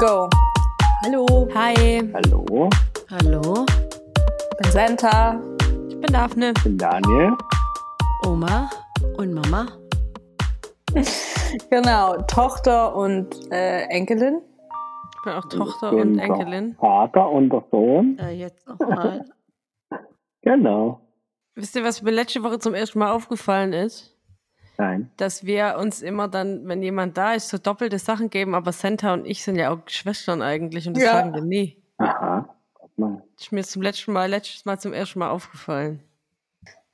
Go. Hallo. Hi. Hallo, Hallo. Ich bin Santa. Ich bin Daphne. ich bin Daniel. Oma und Mama. Genau. Tochter und äh, Enkelin. Ich bin auch Tochter bin und Enkelin. Vater und der Sohn. Ja, jetzt nochmal. Genau. Wisst ihr, was mir letzte Woche zum ersten Mal aufgefallen ist? Nein. Dass wir uns immer dann, wenn jemand da ist, so doppelte Sachen geben, aber Santa und ich sind ja auch Schwestern eigentlich und das Ja. sagen wir nie. Aha. Guck mal. Das ist mir zum letzten Mal, letztes Mal zum ersten Mal aufgefallen.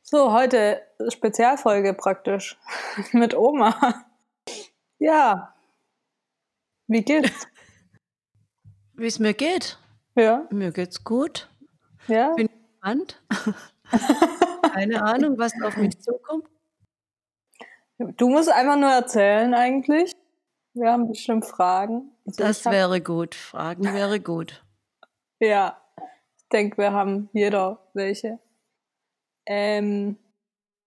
So, heute Spezialfolge praktisch. Mit Oma. Ja. Wie geht's? Wie es mir geht. Ja. Mir geht's gut. Ja. Bin gespannt. Keine Ahnung, was auf mich zukommt. Du musst einfach nur erzählen eigentlich. Wir haben bestimmt Fragen. Also Das hab- wäre gut. Fragen wäre gut. Ja. Ich denke, wir haben jeder welche. Ähm,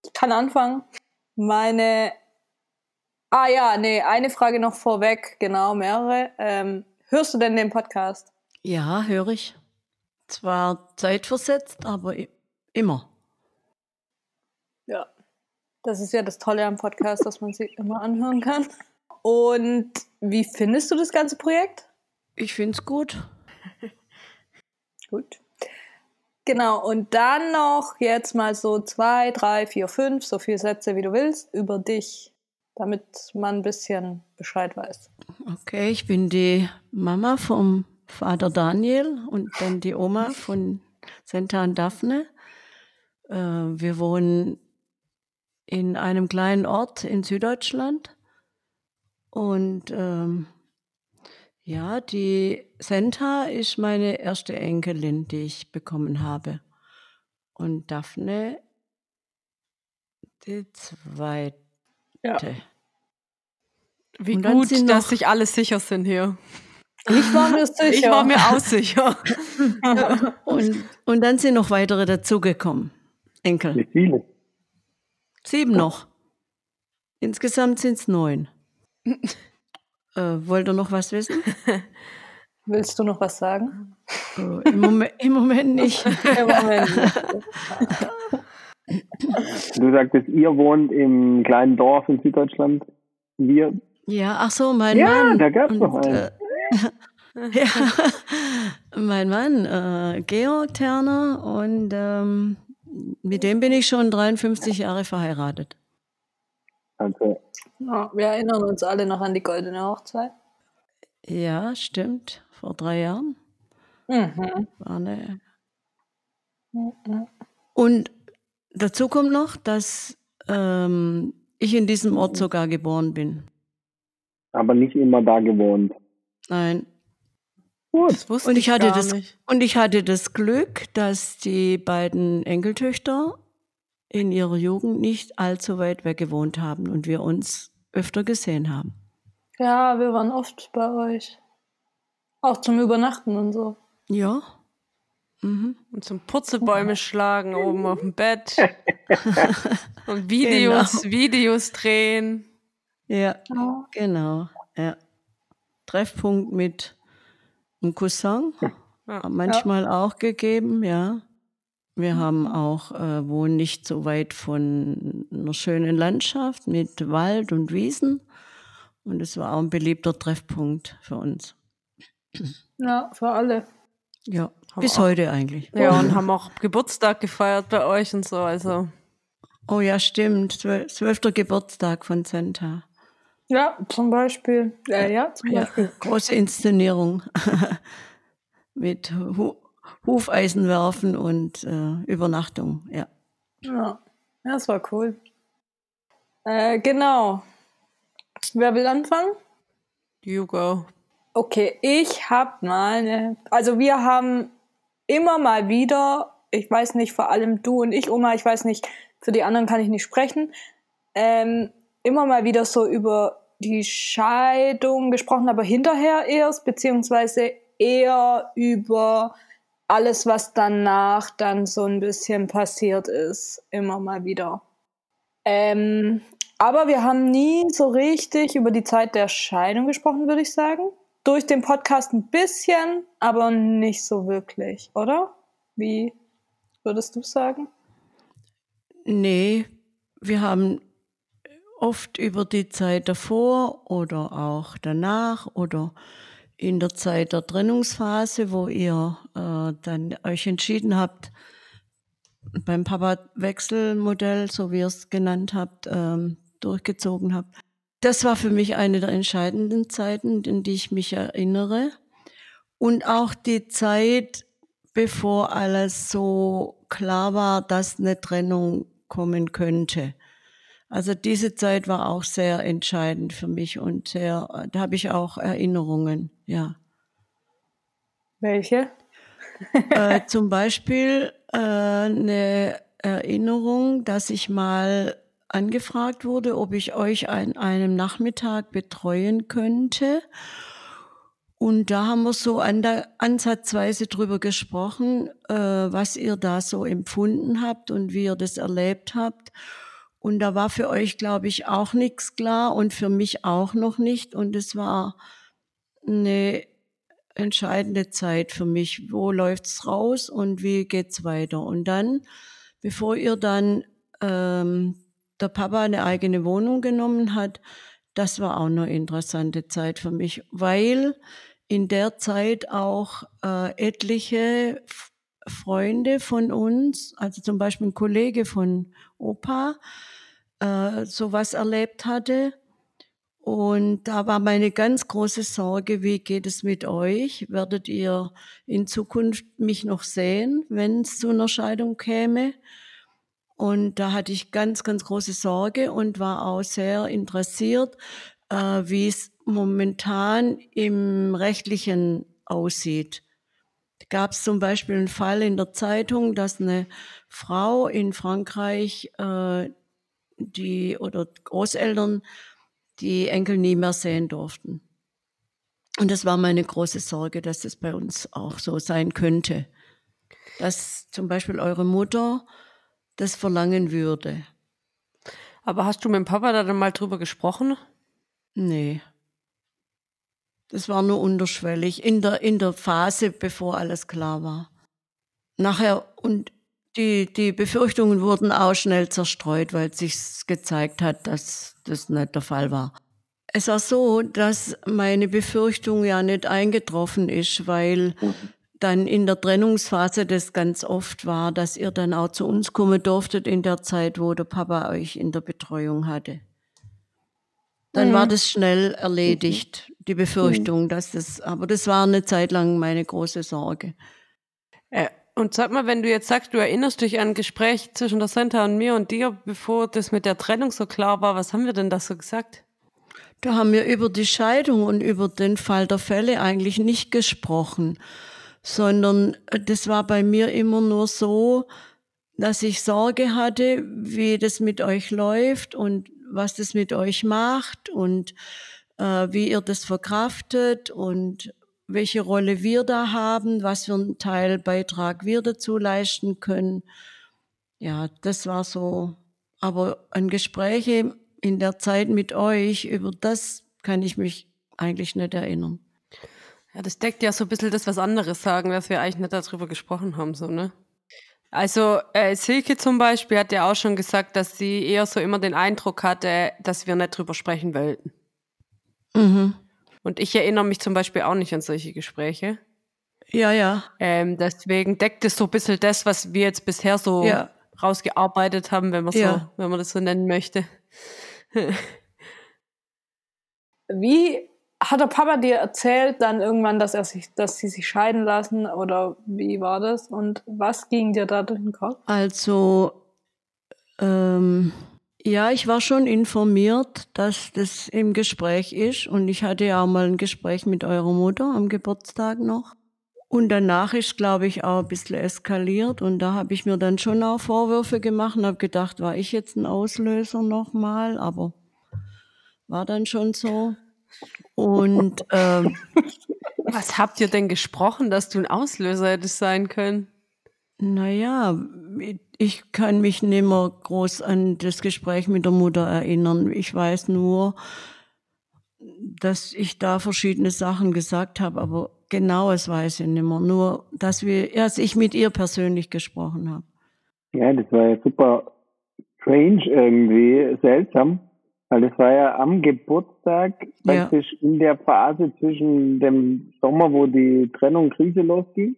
ich kann anfangen. Meine. Ah ja, nee, eine Frage noch vorweg, genau, mehrere. Ähm, hörst du denn den Podcast? Ja, höre ich. Zwar zeitversetzt, aber immer. Das ist ja das Tolle am Podcast, dass man sie immer anhören kann. Und wie findest du das ganze Projekt? Ich finde es gut. Gut. Genau, und dann noch jetzt mal so zwei, drei, vier, fünf, so viele Sätze wie du willst, über dich, damit man ein bisschen Bescheid weiß. Okay, ich bin die Mama vom Vater Daniel und dann die Oma von Senta und Daphne. Äh, wir wohnen in einem kleinen Ort in Süddeutschland. Und ähm, ja, die Senta ist meine erste Enkelin, die ich bekommen habe. Und Daphne die zweite. Ja. Wie gut, sind dass sich alle sicher sind hier. Ich war mir sicher. Ich war mir auch sicher. Und, und dann sind noch weitere dazugekommen. Enkel. Wie viele? Sieben noch. Insgesamt sind es neun. äh, wollt ihr noch was wissen? Willst du noch was sagen? Äh, im, Moment, Im Moment nicht. Im Moment. Du sagtest, ihr wohnt im kleinen Dorf in Süddeutschland. Wir. Ja, ach so, mein Ja, Mann. da gab's Und, noch einen. Äh, ja, mein Mann, äh, Georg Terner, und ähm, mit dem bin ich schon 53 Jahre verheiratet. Also, Ja, wir erinnern uns alle noch an die goldene Hochzeit. Ja, stimmt. Vor drei Jahren Mhm. war eine Mhm. Und dazu kommt noch, dass ähm, ich in diesem Ort sogar geboren bin. aber nicht immer da gewohnt. Nein. Das wusste Und ich hatte gar das nicht. und ich hatte das Glück, dass die beiden Enkeltöchter in ihrer Jugend nicht allzu weit weg gewohnt haben und wir uns öfter gesehen haben. Ja, wir waren oft bei euch. Auch zum Übernachten und so. Ja. Mhm. Und zum Purzelbäume schlagen oben auf dem Bett. Und Videos, Videos drehen. Ja, Ja. genau. Ja. Treffpunkt mit einem Cousin, Ja. manchmal auch gegeben, ja. Wir haben auch, äh, wohnen nicht so weit von einer schönen Landschaft mit Wald und Wiesen. Und es war auch ein beliebter Treffpunkt für uns. Ja, für alle. Ja, Haben bis auch- heute eigentlich. Ja, und haben auch Geburtstag gefeiert bei euch und so. Also, Oh ja, stimmt. Zwölf- Zwölfter Geburtstag von Senta. Ja, zum Beispiel. Ja, ja, zum Ja, Beispiel. große Inszenierung mit Hu Hufeisenwerfen und äh, Übernachtung. Ja. Ja. ja, das war cool. Äh, genau. Wer will anfangen? you go. Okay, ich habe mal eine. Also, wir haben immer mal wieder, ich weiß nicht, vor allem du und ich, Oma, ich weiß nicht, für die anderen kann ich nicht sprechen, ähm, immer mal wieder so über die Scheidung gesprochen, aber hinterher erst, beziehungsweise eher über alles, was danach dann so ein bisschen passiert ist, immer mal wieder. Ähm, aber wir haben nie so richtig über die Zeit der Scheidung gesprochen, würde ich sagen. durch den Podcast ein bisschen, aber nicht so wirklich, oder? Wie würdest du sagen? Nee, wir haben oft über die Zeit davor oder auch danach oder in der Zeit der Trennungsphase, wo ihr äh, dann euch entschieden habt, beim Papa-Wechselmodell, so wie ihr es genannt habt, ähm, durchgezogen habt. Das war für mich eine der entscheidenden Zeiten, in die ich mich erinnere. Und auch die Zeit, bevor alles so klar war, dass eine Trennung kommen könnte. Also diese Zeit war auch sehr entscheidend für mich und sehr, da habe ich auch Erinnerungen, ja. Welche? äh, zum Beispiel äh, eine Erinnerung, dass ich mal angefragt wurde, ob ich euch an einem Nachmittag betreuen könnte. Und da haben wir so an der, ansatzweise drüber gesprochen, äh, was ihr da so empfunden habt und wie ihr das erlebt habt. Und da war für euch, glaube ich, auch nichts klar und für mich auch noch nicht. Und es war eine entscheidende Zeit für mich. Wo läuft's raus und wie geht's weiter? Und dann, bevor ihr dann ähm, der Papa eine eigene Wohnung genommen hat, das war auch eine interessante Zeit für mich, weil in der Zeit auch äh, etliche Freunde von uns, also zum Beispiel ein Kollege von Opa, äh, sowas erlebt hatte. Und da war meine ganz große Sorge, wie geht es mit euch? Werdet ihr in Zukunft mich noch sehen, wenn es zu einer Scheidung käme? Und da hatte ich ganz, ganz große Sorge und war auch sehr interessiert, äh, wie es momentan im rechtlichen aussieht. Gab es zum Beispiel einen Fall in der Zeitung, dass eine Frau in Frankreich äh, die oder Großeltern die Enkel nie mehr sehen durften. Und das war meine große Sorge, dass das bei uns auch so sein könnte. Dass zum Beispiel eure Mutter das verlangen würde. Aber hast du mit dem Papa da dann mal drüber gesprochen? Nee. Das war nur unterschwellig, in der, in der Phase, bevor alles klar war. Nachher, und die, die Befürchtungen wurden auch schnell zerstreut, weil sich gezeigt hat, dass das nicht der Fall war. Es war so, dass meine Befürchtung ja nicht eingetroffen ist, weil dann in der Trennungsphase das ganz oft war, dass ihr dann auch zu uns kommen durftet in der Zeit, wo der Papa euch in der Betreuung hatte. Dann mhm. war das schnell erledigt, die Befürchtung, dass das, aber das war eine Zeit lang meine große Sorge. Äh, und sag mal, wenn du jetzt sagst, du erinnerst dich an ein Gespräch zwischen der Senta und mir und dir, bevor das mit der Trennung so klar war, was haben wir denn da so gesagt? Da haben wir über die Scheidung und über den Fall der Fälle eigentlich nicht gesprochen, sondern äh, das war bei mir immer nur so, dass ich Sorge hatte, wie das mit euch läuft und was das mit euch macht und äh, wie ihr das verkraftet und welche Rolle wir da haben, was für einen Teilbeitrag wir dazu leisten können. Ja, das war so. Aber an Gespräche in der Zeit mit euch, über das kann ich mich eigentlich nicht erinnern. Ja, das deckt ja so ein bisschen das, was anderes sagen, dass wir eigentlich nicht darüber gesprochen haben, so, ne? Also äh, Silke zum Beispiel hat ja auch schon gesagt, dass sie eher so immer den Eindruck hatte, dass wir nicht drüber sprechen wollten. Mhm. Und ich erinnere mich zum Beispiel auch nicht an solche Gespräche. Ja, ja. Ähm, deswegen deckt es so ein bisschen das, was wir jetzt bisher so ja. rausgearbeitet haben, wenn man so, ja. wenn man das so nennen möchte. wie hat der Papa dir erzählt dann irgendwann, dass er sich, dass sie sich scheiden lassen oder wie war das und was ging dir da durch den Kopf? Also ähm, ja, ich war schon informiert, dass das im Gespräch ist und ich hatte ja auch mal ein Gespräch mit eurer Mutter am Geburtstag noch. Und danach ist, glaube ich, auch ein bisschen eskaliert und da habe ich mir dann schon auch Vorwürfe gemacht und habe gedacht, war ich jetzt ein Auslöser nochmal, aber war dann schon so. Und ähm, was habt ihr denn gesprochen, dass du ein Auslöser hättest sein können? Naja, ich kann mich nicht mehr groß an das Gespräch mit der Mutter erinnern. Ich weiß nur, dass ich da verschiedene Sachen gesagt habe, aber genaues weiß ich nicht mehr. Nur, dass wir, dass ich mit ihr persönlich gesprochen habe. Ja, das war ja super strange irgendwie, seltsam. Weil das war ja am Geburtstag, Ja. praktisch in der Phase zwischen dem Sommer, wo die Trennung, Krise losging.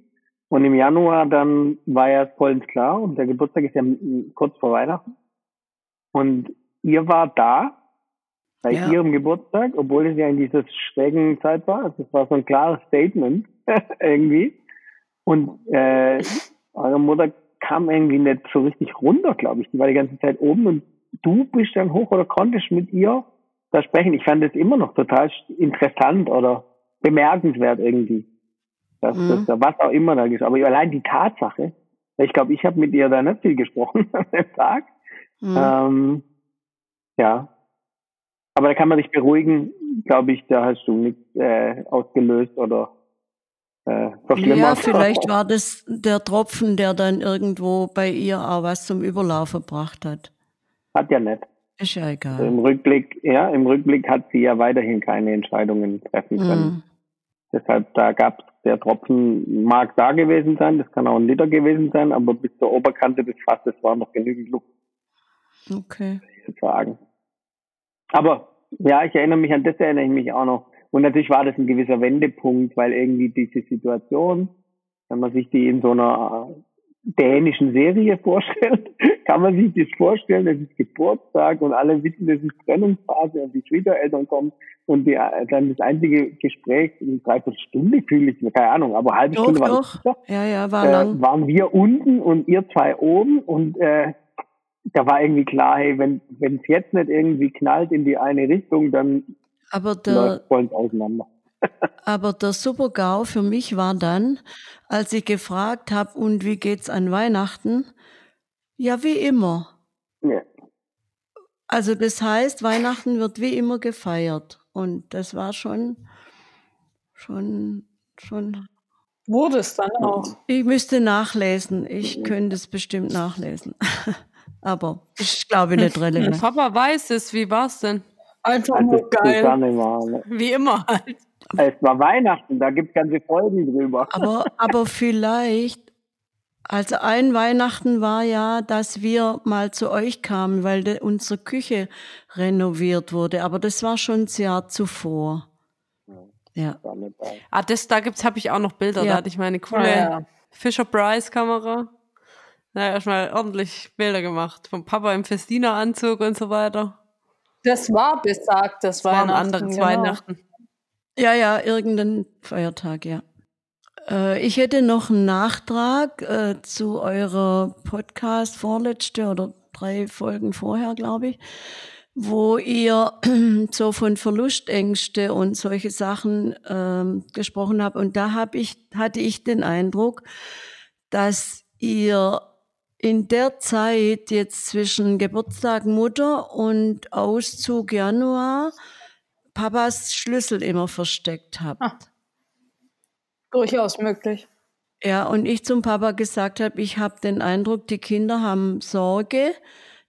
Und im Januar dann war ja vollends klar und der Geburtstag ist ja kurz vor Weihnachten. Und ihr war da bei Ja. ihrem Geburtstag, obwohl es ja in dieser schrägen Zeit war. Also es war so ein klares Statement irgendwie. Und äh, eure Mutter kam irgendwie nicht so richtig runter, glaube ich. Die war die ganze Zeit oben und du bist dann hoch oder konntest mit ihr da sprechen. Ich fand das immer noch total interessant oder bemerkenswert irgendwie. Dass Mhm. das da was auch immer da ist. Aber allein die Tatsache, ich glaube, ich habe mit ihr da nicht viel gesprochen an dem Tag. Mhm. Ähm, ja. Aber da kann man sich beruhigen, glaube ich, da hast du nichts äh, ausgelöst oder äh, verschlimmert. Ja, vielleicht war das der Tropfen, der dann irgendwo bei ihr auch was zum Überlaufen gebracht hat. Hat ja nicht. Ist ja Also egal. Im Rückblick, ja, im Rückblick hat sie ja weiterhin keine Entscheidungen treffen können. Mhm. Deshalb, da gab es der Tropfen, mag da gewesen sein, das kann auch ein Liter gewesen sein, aber bis zur Oberkante des Fasses war noch genügend Luft Okay. sagen. Aber ja, ich erinnere mich an das, erinnere ich mich auch noch. Und natürlich war das ein gewisser Wendepunkt, weil irgendwie diese Situation, wenn man sich die in so einer dänischen Serie vorstellt, kann man sich das vorstellen, es ist Geburtstag und alle wissen, das ist Trennungsphase und die Schwiegereltern kommen und die, dann das einzige Gespräch, eine Dreiviertelstunde fühle ich, keine Ahnung, aber halbe Doch, Stunde war doch. Ja, ja, war äh, lang. waren wir unten und ihr zwei oben und äh, da war irgendwie klar, hey, wenn wenn es jetzt nicht irgendwie knallt in die eine Richtung, dann Aber der, läuft voll auseinander. Aber der Super-GAU für mich war dann, als ich gefragt habe, und wie geht's an Weihnachten? Ja, wie immer. Ja. Also das heißt, Weihnachten wird wie immer gefeiert. Und das war schon, schon, schon. Wurde es dann auch. Ich müsste nachlesen. Ich könnte es bestimmt nachlesen. Aber ich glaube nicht relevant. Papa weiß es, wie war's denn? Einfach Als nur es geil. War. Ne? Wie immer halt. Es war Weihnachten, da gibt's ganze Folgen drüber. Aber, aber vielleicht, also ein Weihnachten war ja, dass wir mal zu euch kamen, weil de, unsere Küche renoviert wurde. Aber das war schon das Jahr zuvor. Ja. Da. Ah, das, da gibt's, habe ich auch noch Bilder. Ja. Da hatte ich meine coole Ah, ja. Fisher Price Kamera. Da erstmal ordentlich Bilder gemacht. Vom Papa im Festina-Anzug und so weiter. Das war besagt, das Das war ein Weihnachten. anderes genau. Weihnachten. Ja, ja, irgendein Feiertag, ja. Äh, ich hätte noch einen Nachtrag äh, zu eurer Podcast vorletzte oder drei Folgen vorher, glaube ich, wo ihr so von Verlustängste und solche Sachen ähm, gesprochen habt. Und da hab ich, hatte ich den Eindruck, dass ihr in der Zeit jetzt zwischen Geburtstag Mutter und Auszug Januar Papas Schlüssel immer versteckt habt. Ah. Durchaus möglich. Ja, und ich zum Papa gesagt habe, ich habe den Eindruck, die Kinder haben Sorge,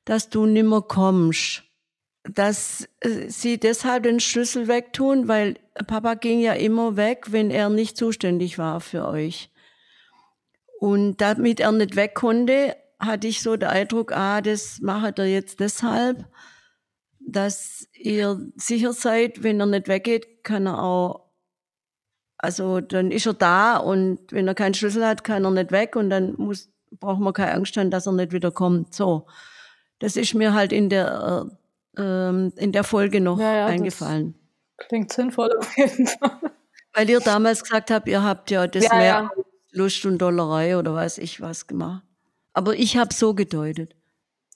dass du nimmer kommst. Dass äh, sie deshalb den Schlüssel wegtun, weil Papa ging ja immer weg, wenn er nicht zuständig war für euch. Und damit er nicht weg konnte, hatte ich so den Eindruck, ah, das macht er jetzt deshalb, dass ihr sicher seid, wenn er nicht weggeht, kann er auch also dann ist er da und wenn er keinen Schlüssel hat, kann er nicht weg und dann muss, braucht man keine Angst haben, dass er nicht wieder kommt. So, das ist mir halt in der äh, ähm, in der Folge noch Ja, ja, eingefallen, Klingt sinnvoll auf jeden Fall. weil ihr damals gesagt habt, ihr habt ja das Ja, mehr Lust und Dollerei oder weiß ich was gemacht. Aber ich habe so gedeutet.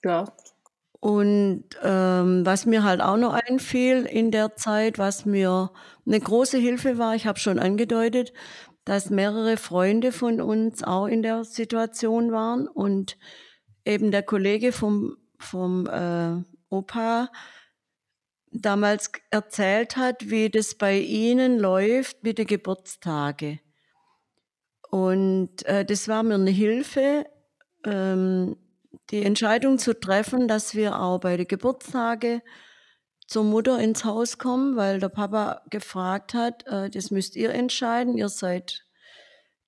Ja. Und ähm, was mir halt auch noch einfiel in der Zeit, was mir eine große Hilfe war, ich habe schon angedeutet, dass mehrere Freunde von uns auch in der Situation waren und eben der Kollege vom, vom äh, Opa damals erzählt hat, wie das bei ihnen läuft mit den Geburtstage. Und äh, das war mir eine Hilfe, ähm, die Entscheidung zu treffen, dass wir auch bei den Geburtstage zur Mutter ins Haus kommen, weil der Papa gefragt hat, äh, das müsst ihr entscheiden, ihr seid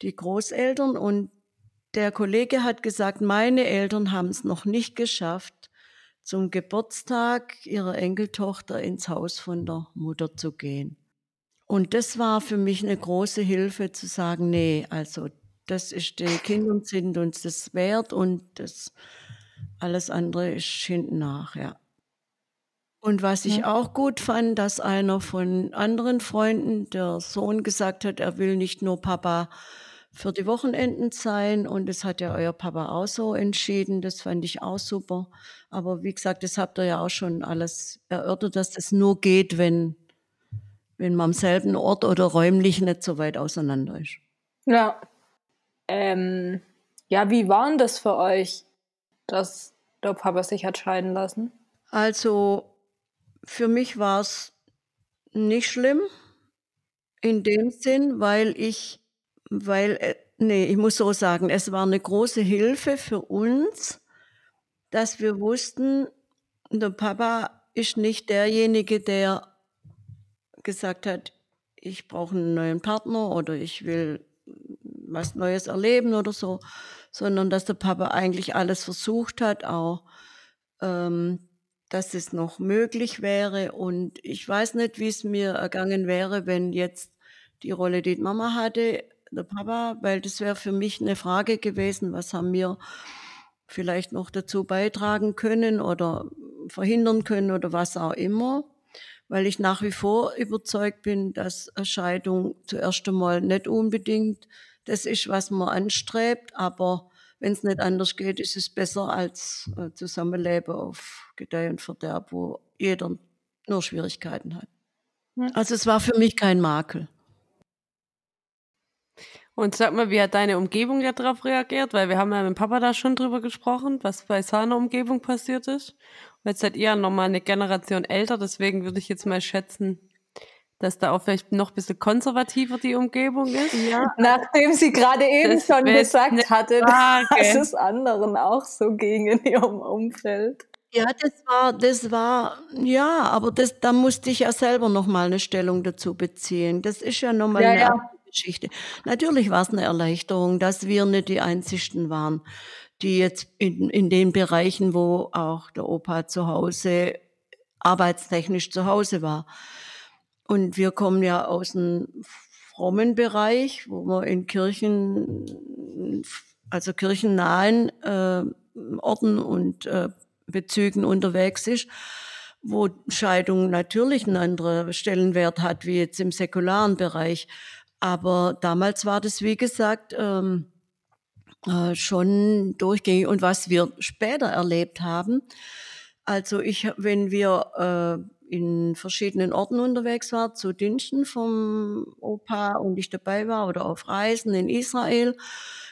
die Großeltern und der Kollege hat gesagt, meine Eltern haben es noch nicht geschafft, zum Geburtstag ihrer Enkeltochter ins Haus von der Mutter zu gehen. Und das war für mich eine große Hilfe zu sagen, nee, also das ist, die Kinder sind uns das wert und das alles andere ist hinten nach, ja. Und was ich auch gut fand, dass einer von anderen Freunden, der Sohn gesagt hat, er will nicht nur Papa für die Wochenenden sein und das hat ja euer Papa auch so entschieden. Das fand ich auch super. Aber wie gesagt, das habt ihr ja auch schon alles erörtert, dass das nur geht, wenn, wenn man am selben Ort oder räumlich nicht so weit auseinander ist. Ja. Ähm, ja, wie war denn das für euch, dass der Papa sich hat scheiden lassen? Also für mich war es nicht schlimm in dem Sinn, weil ich, weil, äh, nee, ich muss so sagen, es war eine große Hilfe für uns, dass wir wussten, der Papa ist nicht derjenige, der gesagt hat, ich brauche einen neuen Partner oder ich will was Neues erleben oder so, sondern dass der Papa eigentlich alles versucht hat, auch ähm, dass es noch möglich wäre. Und ich weiß nicht, wie es mir ergangen wäre, wenn jetzt die Rolle, die die Mama hatte, der Papa, weil das wäre für mich eine Frage gewesen, was haben wir vielleicht noch dazu beitragen können oder verhindern können oder was auch immer. Weil ich nach wie vor überzeugt bin, dass Scheidung zuerst einmal nicht unbedingt das ist, was man anstrebt, aber wenn es nicht anders geht, ist es besser als äh, Zusammenleben auf Gedeih und Verderb, wo jeder nur Schwierigkeiten hat. Ja. Also es war für mich kein Makel. Und sag mal, wie hat deine Umgebung ja darauf reagiert? Weil wir haben ja mit Papa da schon drüber gesprochen, was bei seiner Umgebung passiert ist. Und jetzt seid ihr nochmal eine Generation älter, deswegen würde ich jetzt mal schätzen, dass da auch vielleicht noch ein bisschen konservativer die Umgebung ist. Ja, Nachdem sie gerade eben Das schon gesagt eine hatte, Frage. dass es anderen auch so ging in ihrem Umfeld. ja, das war, das war, ja, aber das, da musste ich ja selber noch mal eine Stellung dazu beziehen. Das ist ja nochmal Ja, eine ja. andere Geschichte. Natürlich war es eine Erleichterung, dass wir nicht die Einzigen waren, die jetzt in, in den Bereichen, wo auch der Opa zu Hause, arbeitstechnisch zu Hause war. Und wir kommen ja aus einem frommen Bereich, wo man in Kirchen, also kirchennahen äh, Orten und äh, Bezügen unterwegs ist, wo Scheidung natürlich einen anderen Stellenwert hat wie jetzt im säkularen Bereich. Aber damals war das, wie gesagt, ähm, äh, schon durchgängig. Und was wir später erlebt haben, also ich, wenn wir äh, in verschiedenen Orten unterwegs waren, zu Diensten vom Opa und ich dabei war oder auf Reisen in Israel,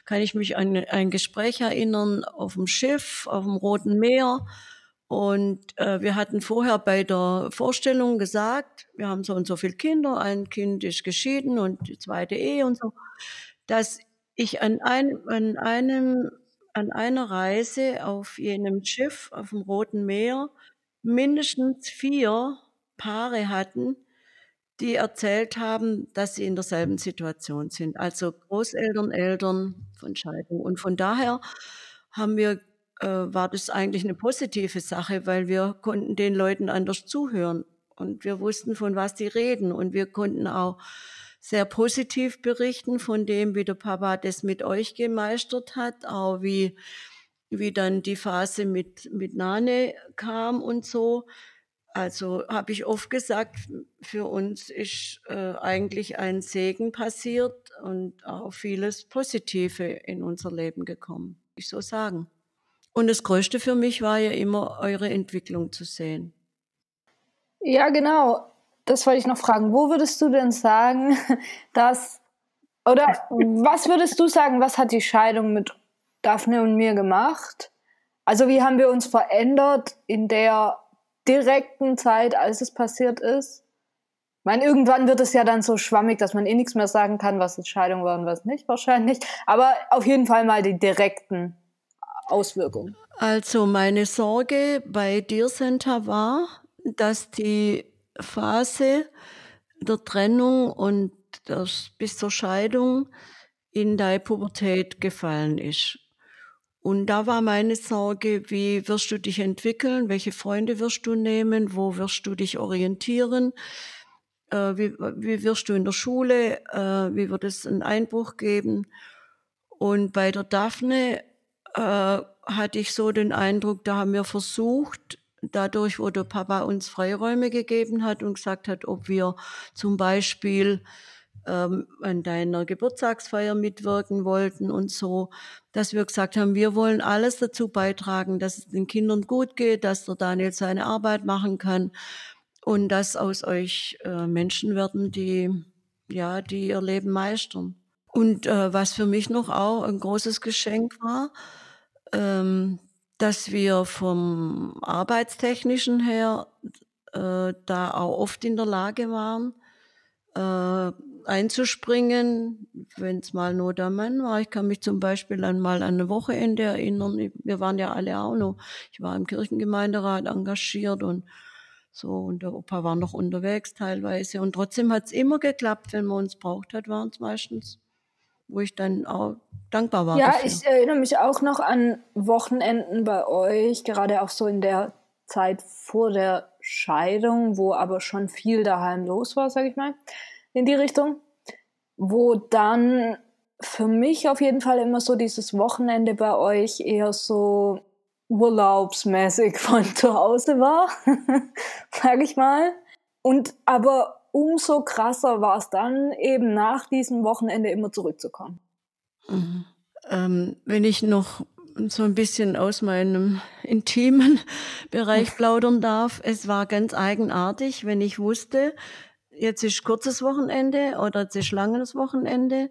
kann ich mich an ein Gespräch erinnern auf dem Schiff, auf dem Roten Meer. Und äh, wir hatten vorher bei der Vorstellung gesagt, wir haben so und so viele Kinder, ein Kind ist geschieden und die zweite Ehe und so, dass ich an, ein, an einem an einer Reise auf jenem Schiff auf dem Roten Meer mindestens vier Paare hatten, die erzählt haben, dass sie in derselben Situation sind. Also Großeltern, Eltern von Scheidung. Und von daher haben wir, äh, war das eigentlich eine positive Sache, weil wir konnten den Leuten anders zuhören und wir wussten, von was die reden und wir konnten auch sehr positiv berichten von dem, wie der Papa das mit euch gemeistert hat, auch wie, wie dann die Phase mit, mit Nane kam und so. Also habe ich oft gesagt, für uns ist äh, eigentlich ein Segen passiert und auch vieles Positive in unser Leben gekommen, ich so sagen. Und das Größte für mich war ja immer, eure Entwicklung zu sehen. Ja, genau. Das wollte ich noch fragen. Wo würdest du denn sagen, dass, oder was würdest du sagen, was hat die Scheidung mit Daphne und mir gemacht? Also wie haben wir uns verändert in der direkten Zeit, als es passiert ist? Ich meine, irgendwann wird es ja dann so schwammig, dass man eh nichts mehr sagen kann, was jetzt Scheidung war und was nicht, wahrscheinlich. Aber auf jeden Fall mal die direkten Auswirkungen. Also meine Sorge bei dir, Senta, war, dass die Phase der Trennung und das, bis zur Scheidung in deine Pubertät gefallen ist. Und da war meine Sorge, wie wirst du dich entwickeln, welche Freunde wirst du nehmen, wo wirst du dich orientieren, äh, wie, wie wirst du in der Schule, äh, wie wird es einen Einbruch geben. Und bei der Daphne äh, hatte ich so den Eindruck, da haben wir versucht, dadurch, wo der Papa uns Freiräume gegeben hat und gesagt hat, ob wir zum Beispiel ähm, an deiner Geburtstagsfeier mitwirken wollten und so, dass wir gesagt haben, wir wollen alles dazu beitragen, dass es den Kindern gut geht, dass der Daniel seine Arbeit machen kann und dass aus euch äh, Menschen werden, die ja, die ihr Leben meistern. Und äh, was für mich noch auch ein großes Geschenk war, ähm, dass wir vom Arbeitstechnischen her äh, da auch oft in der Lage waren, äh, einzuspringen, wenn es mal nur der Mann war. Ich kann mich zum Beispiel an mal an ein Wochenende erinnern. Wir waren ja alle auch noch. Ich war im Kirchengemeinderat engagiert und so und der Opa war noch unterwegs teilweise. Und trotzdem hat es immer geklappt, wenn man uns braucht hat, waren es meistens, wo ich dann auch dankbar war. Ja, dafür. ich erinnere mich auch noch an Wochenenden bei euch, gerade auch so in der Zeit vor der Scheidung, wo aber schon viel daheim los war, sag ich mal, in die Richtung, wo dann für mich auf jeden Fall immer so dieses Wochenende bei euch eher so urlaubsmäßig von zu Hause war, sag ich mal. Und aber umso krasser war es dann eben nach diesem Wochenende immer zurückzukommen. Mhm. Ähm, wenn ich noch so ein bisschen aus meinem intimen Bereich plaudern darf, es war ganz eigenartig, wenn ich wusste, jetzt ist kurzes Wochenende oder jetzt ist langes Wochenende.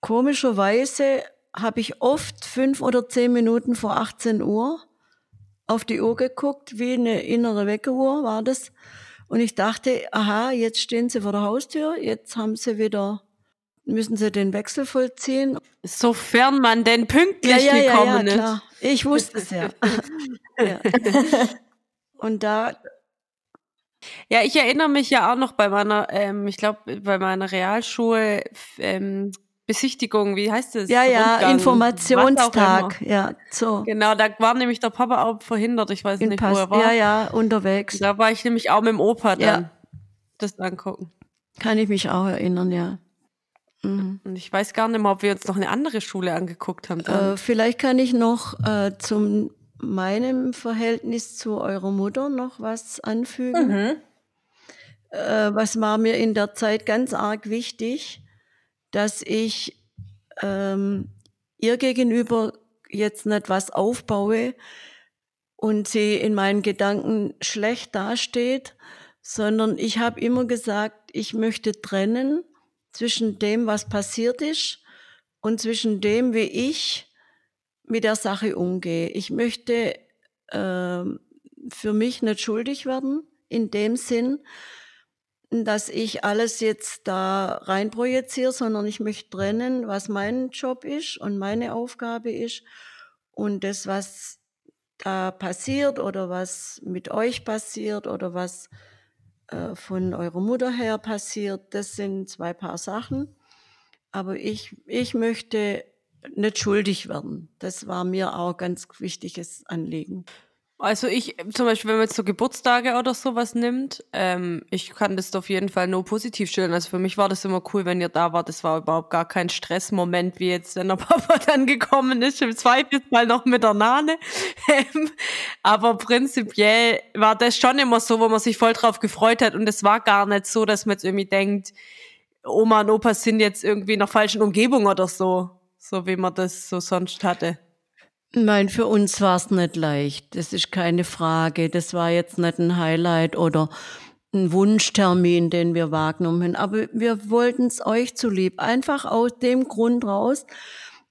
Komischerweise habe ich oft fünf oder zehn Minuten vor 18 Uhr auf die Uhr geguckt, wie eine innere Weckeruhr war das. Und ich dachte, aha, jetzt stehen sie vor der Haustür, jetzt haben sie wieder, müssen sie den Wechsel vollziehen. Sofern man denn pünktlich ja, ja, gekommen ja, ist. Klar. Ich wusste es ja. ja. Und da. Ja, ich erinnere mich ja auch noch bei meiner, ähm, ich glaube, bei meiner Realschule, ähm, Besichtigung, wie heißt das? Ja, ja, Rundgang, Informationstag, ja, so. Genau, da war nämlich der Papa auch verhindert, ich weiß In nicht, Pass wo er war. Ja, ja, unterwegs. Da war ich nämlich auch mit dem Opa dann, ja. das angucken. Kann ich mich auch erinnern, ja. Mhm. Und ich weiß gar nicht mehr, ob wir uns noch eine andere Schule angeguckt haben. Äh, vielleicht kann ich noch äh, zum meinem Verhältnis zu eurer Mutter noch was anfügen. Mhm. Äh, was war mir in der Zeit ganz arg wichtig? dass ich ähm, ihr gegenüber jetzt nicht was aufbaue und sie in meinen Gedanken schlecht dasteht, sondern ich habe immer gesagt, ich möchte trennen zwischen dem, was passiert ist und zwischen dem, wie ich mit der Sache umgehe. Ich möchte äh, für mich nicht schuldig werden in dem Sinn, dass ich alles jetzt da rein projiziere, sondern ich möchte trennen, was mein Job ist und meine Aufgabe ist und das, was da passiert oder was mit euch passiert oder was äh, von eurer Mutter her passiert, das sind zwei Paar Sachen. Aber ich, ich möchte nicht schuldig werden. Das war mir auch ganz wichtiges Anliegen. Also ich, zum Beispiel, wenn man jetzt so Geburtstage oder sowas nimmt, ähm, ich kann das auf jeden Fall nur positiv stellen. Also für mich war das immer cool, wenn ihr da wart. Das war überhaupt gar kein Stressmoment, wie jetzt, wenn der Papa dann gekommen ist, im Zweifelsfall noch mit der Nane. Ähm, aber prinzipiell war das schon immer so, wo man sich voll drauf gefreut hat. Und es war gar nicht so, dass man jetzt irgendwie denkt, Oma und Opa sind jetzt irgendwie in der falschen Umgebung oder so. So wie man das so sonst hatte. Nein, für uns war es nicht leicht. Das ist keine Frage. Das war jetzt nicht ein Highlight oder ein Wunschtermin, den wir wahrgenommen haben. Aber wir wollten es euch zulieb. Einfach aus dem Grund raus.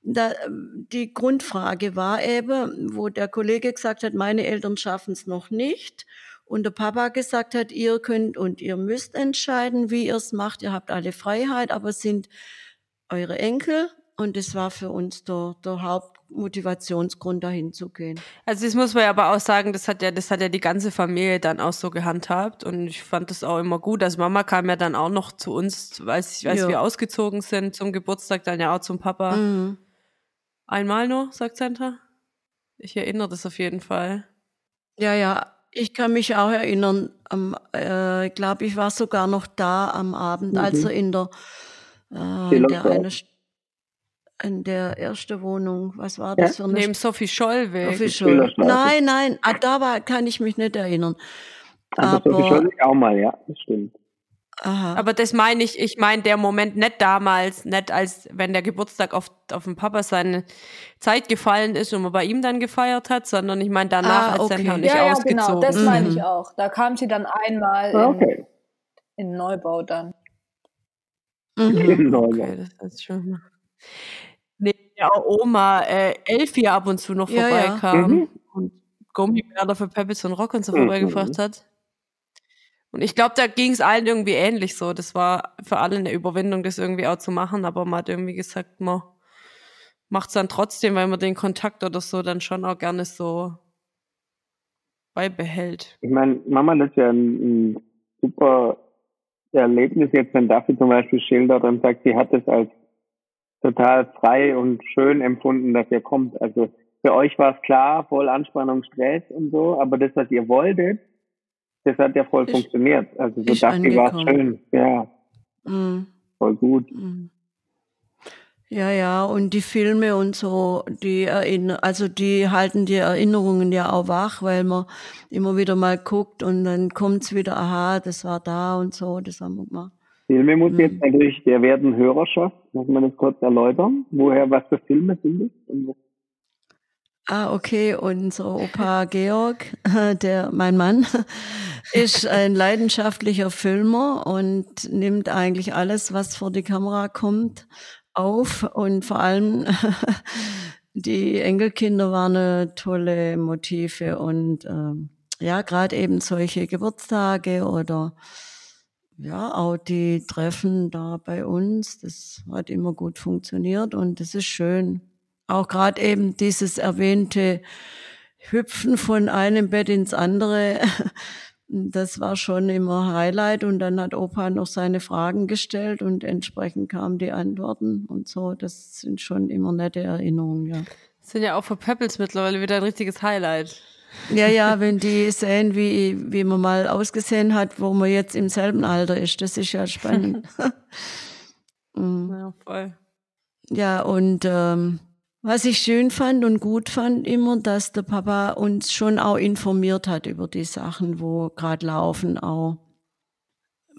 Da, die Grundfrage war eben, wo der Kollege gesagt hat, meine Eltern schaffen es noch nicht. Und der Papa gesagt hat, ihr könnt und ihr müsst entscheiden, wie ihr es macht. Ihr habt alle Freiheit, aber es sind eure Enkel. Und das war für uns der, der Haupt, Motivationsgrund, dahin zu gehen. Also das muss man ja aber auch sagen, das hat ja, das hat ja die ganze Familie dann auch so gehandhabt und ich fand das auch immer gut. Also Mama kam ja dann auch noch zu uns, als, als Ja. wir ausgezogen sind zum Geburtstag, dann ja auch zum Papa. Mhm. Einmal nur, sagt Santa. Ich erinnere das auf jeden Fall. Ja, ja, ich kann mich auch erinnern, am, äh, ich glaube, ich war sogar noch da am Abend, als Mhm. er in der, äh, der, eine, St- in der ersten Wohnung, was war das für eine Neben Sophie Schollweg. Sophie. Scholl. Nein, nein, ah, da war, kann ich mich nicht erinnern. Also Sophie Aber, Scholl auch mal, ja, das stimmt. aha. Aber das meine ich, ich meine der Moment nicht damals, nicht als wenn der Geburtstag auf, auf den Papa seine Zeit gefallen ist und man bei ihm dann gefeiert hat, sondern ich meine danach, Ah, als okay. Santa und ich ja, ja, ausgezogen genau, das sind. meine ich Mhm. auch. Da kam sie dann einmal Ah, in, Okay. in Neubau dann. Mhm. Genau, Okay, das ist schon. Nee, ja, auch Oma äh, Elfie ab und zu noch Ja, ja. vorbeikam Mhm. und Gummibärler für Peppels und Rock und so Mhm. vorbeigebracht hat. Und ich glaube, da ging es allen irgendwie ähnlich so. Das war für alle eine Überwindung, das irgendwie auch zu machen, aber man hat irgendwie gesagt, man macht es dann trotzdem, weil man den Kontakt oder so dann schon auch gerne so beibehält. Ich meine, Mama, das ist ja ein, ein super Erlebnis jetzt, wenn Daffy zum Beispiel schildert und sagt, sie hat es als total frei und schön empfunden, dass ihr kommt. Also für euch war es klar, voll Anspannung, Stress und so, aber das, was ihr wolltet, das hat ja voll Ist- funktioniert. Also für ist Daffy war es schön. Ja, Mhm. voll gut. Mhm. Ja, ja, und die Filme und so, die erinnern, also die halten die Erinnerungen ja auch wach, weil man immer wieder mal guckt und dann kommt's wieder, aha, das war da und so, das haben wir gemacht. Filme muss jetzt natürlich, der werden Hörerschaft, muss man das kurz erläutern, woher, was für Filme sind das? Ah, okay, unser Opa Georg, der, mein Mann, ist ein leidenschaftlicher Filmer und nimmt eigentlich alles, was vor die Kamera kommt, auf. Und vor allem die Enkelkinder waren eine tolle Motive. Und ähm, ja, gerade eben solche Geburtstage oder ja, auch die Treffen da bei uns, das hat immer gut funktioniert und das ist schön. Auch gerade eben dieses erwähnte Hüpfen von einem Bett ins andere, das war schon immer Highlight und dann hat Opa noch seine Fragen gestellt und entsprechend kamen die Antworten und so. Das sind schon immer nette Erinnerungen, ja. Das sind ja auch für Peppels mittlerweile wieder ein richtiges Highlight. Ja, ja, wenn die sehen, wie, wie man mal ausgesehen hat, wo man jetzt im selben Alter ist, das ist ja spannend. Mm. Ja, voll. Ja, und ähm, was ich schön fand und gut fand immer, dass der Papa uns schon auch informiert hat über die Sachen, wo gerade laufen, auch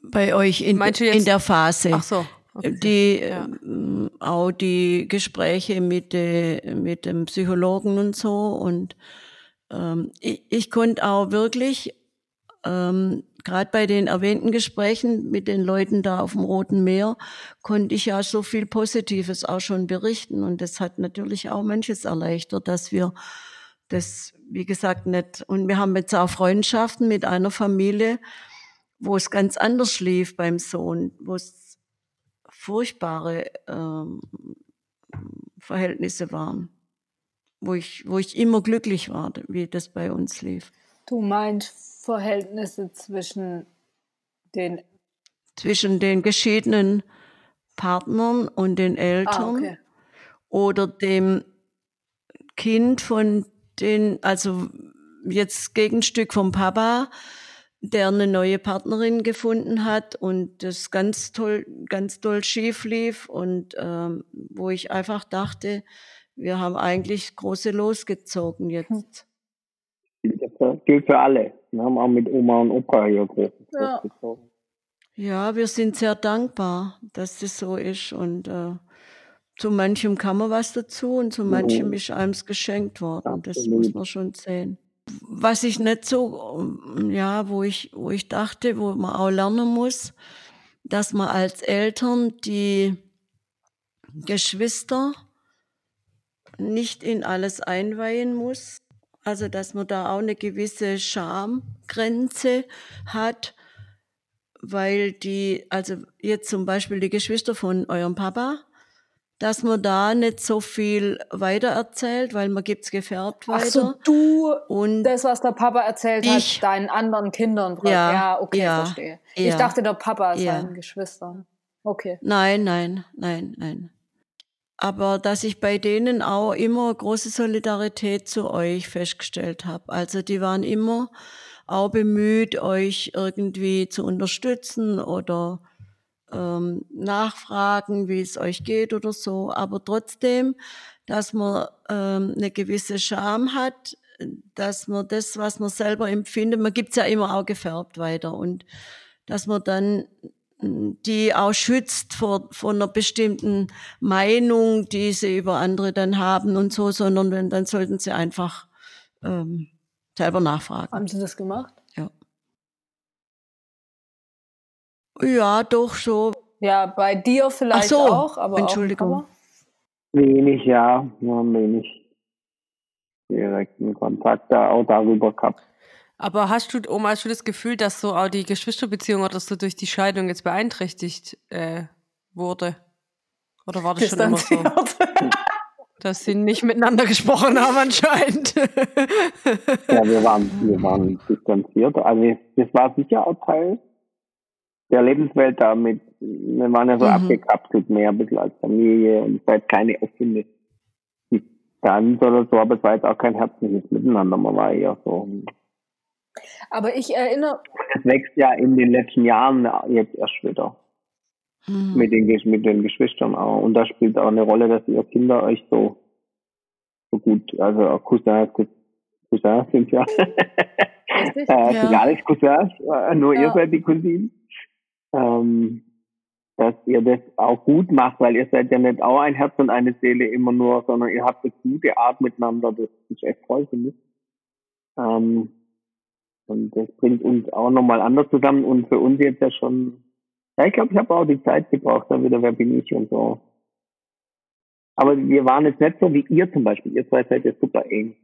bei euch in, in der Phase. Ach so. okay. Die Ja. ähm, auch die Gespräche mit, de, mit dem Psychologen und so. Und ähm, ich, ich konnte auch wirklich, ähm, gerade bei den erwähnten Gesprächen mit den Leuten da auf dem Roten Meer, konnte ich ja so viel Positives auch schon berichten. Und das hat natürlich auch manches erleichtert, dass wir das, wie gesagt, nicht. Und wir haben jetzt auch Freundschaften mit einer Familie, wo es ganz anders lief beim Sohn, wo es furchtbare ähm, Verhältnisse waren, wo ich, wo ich immer glücklich war, wie das bei uns lief. Du meinst Verhältnisse zwischen den. Zwischen den geschiedenen Partnern und den Eltern Ah, okay. oder dem Kind von den, also jetzt Gegenstück vom Papa, der eine neue Partnerin gefunden hat und das ganz toll, ganz toll schief lief und ähm, wo ich einfach dachte, wir haben eigentlich große losgezogen jetzt. Das gilt für alle. Wir haben auch mit Oma und Opa hier groß Ja. gezogen. Ja, wir sind sehr dankbar, dass das so ist und äh, zu manchem kann man was dazu und zu manchem ist einem geschenkt worden. Das muss man schon sehen. Was ich nicht so, ja, wo ich, wo ich dachte, wo man auch lernen muss, dass man als Eltern die Geschwister nicht in alles einweihen muss. Also, dass man da auch eine gewisse Schamgrenze hat, weil die, also jetzt zum Beispiel die Geschwister von eurem Papa, dass man da nicht so viel weitererzählt, weil man gibt's gefärbt weiter. Ach so, du, und das, was der Papa erzählt Ich- hat, deinen anderen Kindern. Ja, ja okay, ja, verstehe. Ich ja, dachte, der Papa ja. seinen Geschwistern. Okay. Nein, nein, nein, nein. Aber dass ich bei denen auch immer große Solidarität zu euch festgestellt habe. Also die waren immer auch bemüht, euch irgendwie zu unterstützen oder ähm, nachfragen, wie es euch geht oder so. Aber trotzdem, dass man ähm, eine gewisse Scham hat, dass man das, was man selber empfindet, man gibt's ja immer auch gefärbt weiter und dass man dann die auch schützt vor, vor einer bestimmten Meinung, die sie über andere dann haben und so, sondern wenn, dann sollten sie einfach ähm, selber nachfragen. Haben Sie das gemacht? Ja, doch so. Ja, bei dir vielleicht Ach so, auch, aber Entschuldigung. Auch? Wenig, ja, wir haben wenig direkten Kontakt da auch darüber gehabt. Aber hast du, Oma, hast du das Gefühl, dass so auch die Geschwisterbeziehung oder so durch die Scheidung jetzt beeinträchtigt äh, wurde? Oder war das schon immer so, Distanziert. dass sie nicht miteinander gesprochen haben anscheinend? Ja, wir waren, wir waren distanziert. Also das war sicher auch Teil der Lebenswelt damit. Wir waren ja so Mhm. abgekapselt mehr ein bisschen als Familie und es war jetzt keine offene Distanz oder so, aber es war jetzt auch kein herzliches Miteinander. Man war eher so. Aber ich erinnere, Es wächst ja in den letzten Jahren jetzt erst wieder. Hm. mit den, mit den Geschwistern auch. Und da spielt auch eine Rolle, dass ihr Kinder euch so, so gut, also auch Cousins, Cous- Cousins sind ja, Richtig? äh, Ja. sind alles Cousins, äh, nur ihr Ja. seid die Cousinen. Ähm, dass ihr das auch gut macht, weil ihr seid ja nicht auch ein Herz und eine Seele immer nur, sondern ihr habt eine gute Art miteinander, das ist echt toll, finde ich. Ähm, und das bringt uns auch nochmal anders zusammen und für uns jetzt ja schon ja, ich glaube, ich habe auch die Zeit gebraucht, dann wieder, wer bin ich und so. Aber wir waren jetzt nicht so wie ihr zum Beispiel. Ihr zwei seid ja super eng.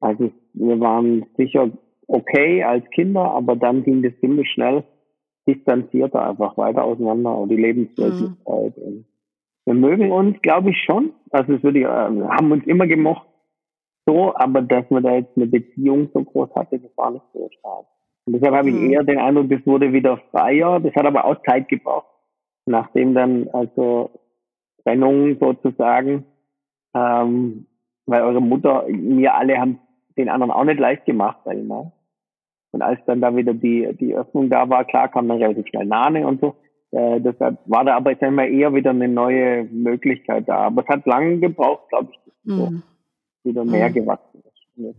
Also wir waren sicher okay als Kinder, aber dann ging das ziemlich schnell distanzierter einfach weiter auseinander und die Lebenswelt Mhm. halt. Wir mögen uns, glaube ich, schon. Also es würde ich, äh, wir haben uns immer gemocht. So, aber dass man da jetzt eine Beziehung so groß hatte, das war nicht so stark. Und deshalb habe ich Mhm. eher den Eindruck, das wurde wieder freier. Das hat aber auch Zeit gebraucht. Nachdem dann also Trennung sozusagen, ähm, weil eure Mutter, mir alle haben den anderen auch nicht leicht gemacht, sag ich mal. Und als dann da wieder die, die Öffnung da war, klar kam dann relativ schnell Nane und so. Äh, deshalb war da aber, ich sag mal, eher wieder eine neue Möglichkeit da. Aber es hat lange gebraucht, glaube ich, so Hm. Wieder mehr Mhm. gewachsen ist.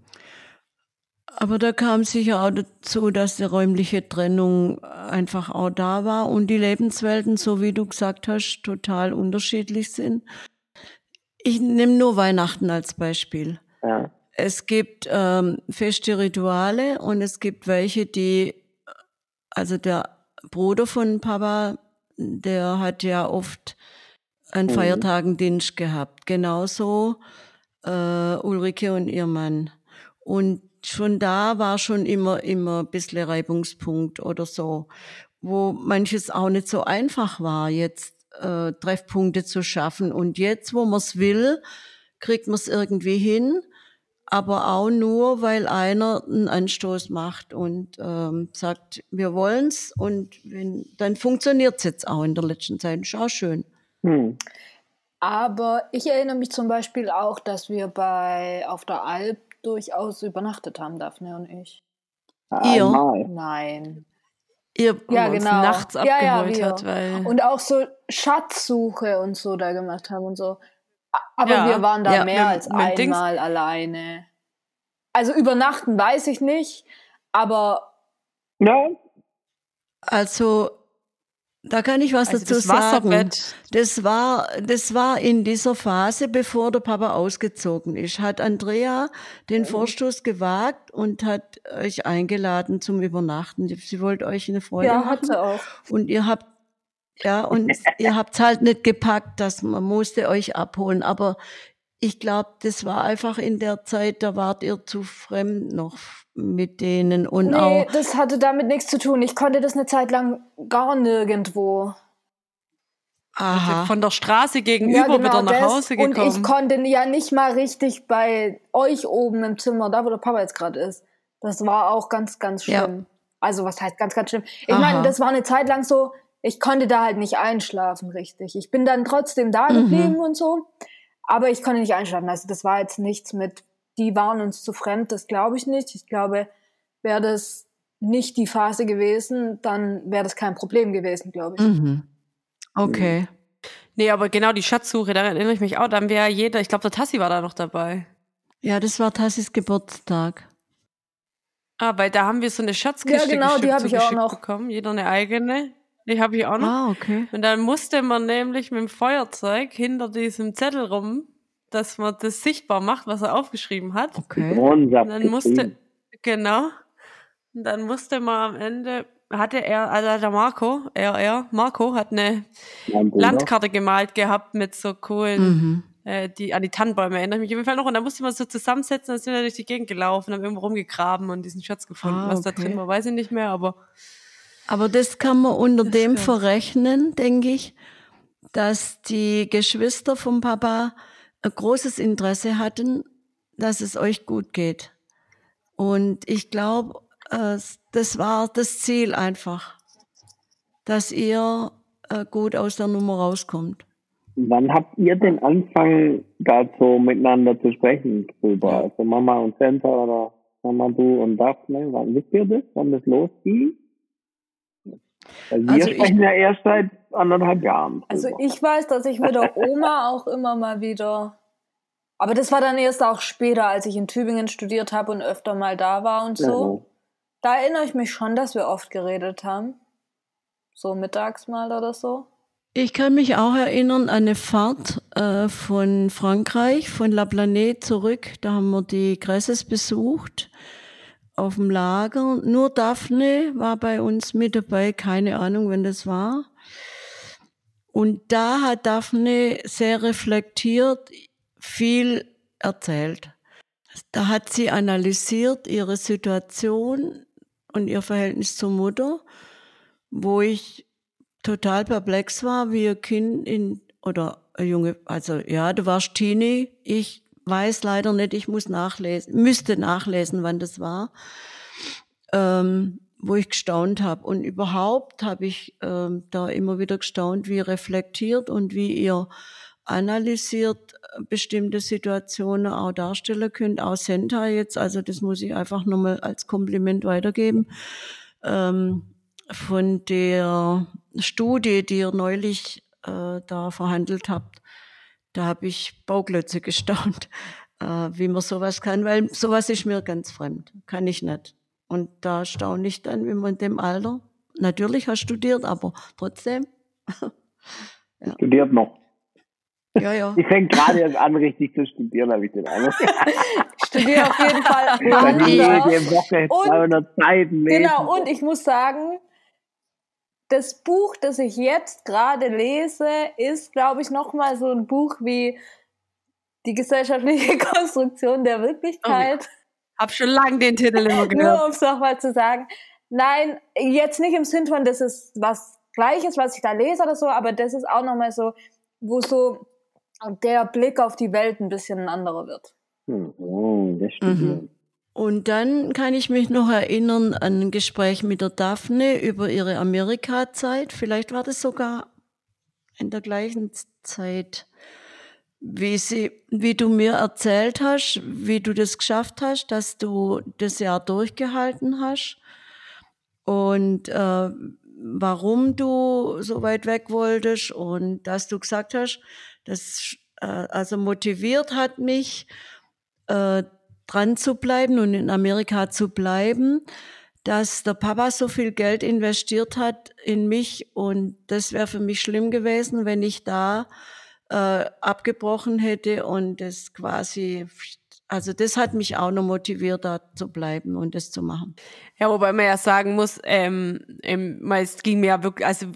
Aber da kam sicher auch dazu, dass die räumliche Trennung einfach auch da war und die Lebenswelten, so wie du gesagt hast, total unterschiedlich sind. Ich nehme nur Weihnachten als Beispiel. Ja. Es gibt ähm, feste Rituale und es gibt welche, die, also der Bruder von Papa, der hat ja oft an Mhm. Feiertagen Dienst gehabt. Genauso äh, Ulrike und ihr Mann. Und schon da war schon immer, immer ein bisschen Reibungspunkt oder so, wo manches auch nicht so einfach war, jetzt äh, Treffpunkte zu schaffen. Und jetzt, wo man es will, kriegt man es irgendwie hin, aber auch nur, weil einer einen Anstoß macht und ähm, sagt, wir wollen's und wenn, dann funktioniert's jetzt auch in der letzten Zeit. Auch schön. Hm. Aber ich erinnere mich zum Beispiel auch, dass wir bei auf der Alp durchaus übernachtet haben, Daphne und ich. Ihr? Einmal. Nein. Ihr, Ja, uns genau. nachts Ja, ja, abgeholt wir. hat, weil Und auch so Schatzsuche und so da gemacht haben und so. Aber Ja. wir waren da Ja, mehr mit- als mit Dings- einmal alleine. Also übernachten weiß ich nicht, aber Ja, Also, da kann ich was also dazu das sagen. Das war, das war in dieser Phase, bevor der Papa ausgezogen ist, hat Andrea den Vorstoß gewagt und hat euch eingeladen zum Übernachten. Sie wollte euch eine Freude ja, machen. hat sie auch. Und ihr habt, ja, und ihr habt's halt nicht gepackt, dass man musste euch abholen. Aber ich glaube, das war einfach in der Zeit, da wart ihr zu fremd noch mit denen und Nee, auch, das hatte damit nichts zu tun. Ich konnte das eine Zeit lang gar nirgendwo. Also von der Straße gegenüber ja, genau wieder nach das. Hause gekommen. Und ich konnte ja nicht mal richtig bei euch oben im Zimmer, da wo der Papa jetzt gerade ist. Das war auch ganz, ganz schlimm. Ja. Also was heißt ganz, ganz schlimm? Ich meine, das war eine Zeit lang so, ich konnte da halt nicht einschlafen richtig. Ich bin dann trotzdem da mhm. geblieben mhm. und so, aber ich konnte nicht einschlafen. Also das war jetzt nichts mit, die waren uns zu fremd, das glaube ich nicht. Ich glaube, wäre das nicht die Phase gewesen, dann wäre das kein Problem gewesen, glaube ich. Mhm. Okay. Nee, aber genau die Schatzsuche, daran erinnere ich mich auch. Dann wäre jeder, ich glaube, der Tassi war da noch dabei. Ja, das war Tassis Geburtstag. Ah, weil da haben wir so eine Schatzkiste ja, genau, die habe ich auch noch bekommen. Jeder eine eigene. Die habe ich auch noch. Ah, okay. Und dann musste man nämlich mit dem Feuerzeug hinter diesem Zettel rum, dass man das sichtbar macht, was er aufgeschrieben hat. Okay. Und dann musste, genau. Und dann musste man am Ende hatte er, also der Marco, er, er, Marco hat eine Landkarte gemalt gehabt mit so coolen, mhm. äh, die an die Tannenbäume erinnere ich mich auf jeden Fall noch. Und da musste man so zusammensetzen, dann sind wir durch die Gegend gelaufen, haben irgendwo rumgegraben und diesen Schatz gefunden. Ah, okay. Was da drin war, weiß ich nicht mehr, aber. Aber das kann man unter dem verrechnen, denke ich, dass die Geschwister vom Papa großes Interesse hatten, dass es euch gut geht. Und ich glaube, äh, das war das Ziel einfach, dass ihr äh, gut aus der Nummer rauskommt. Wann habt ihr den Anfang dazu miteinander zu sprechen drüber? Also Mama und Santa oder Mama, du und Daphne, wann wisst ihr das, wann das losging? Also wir also sprechen ich, ja erst seit anderthalb Jahren. Also ich weiß, dass ich mit der Oma auch immer mal wieder aber das war dann erst auch später, als ich in Tübingen studiert habe und öfter mal da war und so. Ja. Da erinnere ich mich schon, dass wir oft geredet haben. So mittags mal oder so. Ich kann mich auch erinnern an eine Fahrt äh, von Frankreich, von La Planète zurück. Da haben wir die Gresses besucht auf dem Lager. Nur Daphne war bei uns mit dabei, keine Ahnung, wenn das war. Und da hat Daphne sehr reflektiert viel erzählt. Da hat sie analysiert ihre Situation, und ihr Verhältnis zur Mutter, wo ich total perplex war, wie ihr Kind in, oder Junge, also ja, du warst Teenie, ich weiß leider nicht, ich muss nachlesen, müsste nachlesen, wann das war, ähm, wo ich gestaunt habe. Und überhaupt habe ich ähm, da immer wieder gestaunt, wie reflektiert und wie ihr analysiert äh, bestimmte Situationen auch darstellen könnt, auch Senta jetzt, also das muss ich einfach nochmal als Kompliment weitergeben. Ähm, von der Studie, die ihr neulich äh, da verhandelt habt, da habe ich Bauklötze gestaunt, äh, wie man sowas kann, weil sowas ist mir ganz fremd, kann ich nicht. Und da staune ich dann, wie man in dem Alter, natürlich hast studiert, aber trotzdem. ja. Studiert noch. Ja, ja. Ich fängt gerade jetzt an, richtig zu studieren, habe ich den Eindruck. ich studiere auf jeden Fall jede Woche 200 Seiten lesen. Genau, und ich muss sagen, das Buch, das ich jetzt gerade lese, ist, glaube ich, nochmal so ein Buch wie Die gesellschaftliche Konstruktion der Wirklichkeit. Oh, hab schon lange den Titel immer gehört. Nur um es nochmal zu sagen. Nein, jetzt nicht im Sinn von, das ist was Gleiches, was ich da lese oder so, aber das ist auch nochmal so, wo so der Blick auf die Welt ein bisschen ein anderer wird. Hm, oh, das stimmt. Mhm. Und dann kann ich mich noch erinnern an ein Gespräch mit der Daphne über ihre Amerika-Zeit. Vielleicht war das sogar in der gleichen Zeit, wie, sie, wie du mir erzählt hast, wie du das geschafft hast, dass du das Jahr durchgehalten hast und äh, warum du so weit weg wolltest und dass du gesagt hast, das äh, also motiviert hat mich, äh, dran zu bleiben und in Amerika zu bleiben, dass der Papa so viel Geld investiert hat in mich und das wäre für mich schlimm gewesen, wenn ich da äh, abgebrochen hätte und das quasi, also das hat mich auch noch motiviert, da zu bleiben und das zu machen. Ja, wobei man ja sagen muss, ähm, ähm, es ging mir ja wirklich, also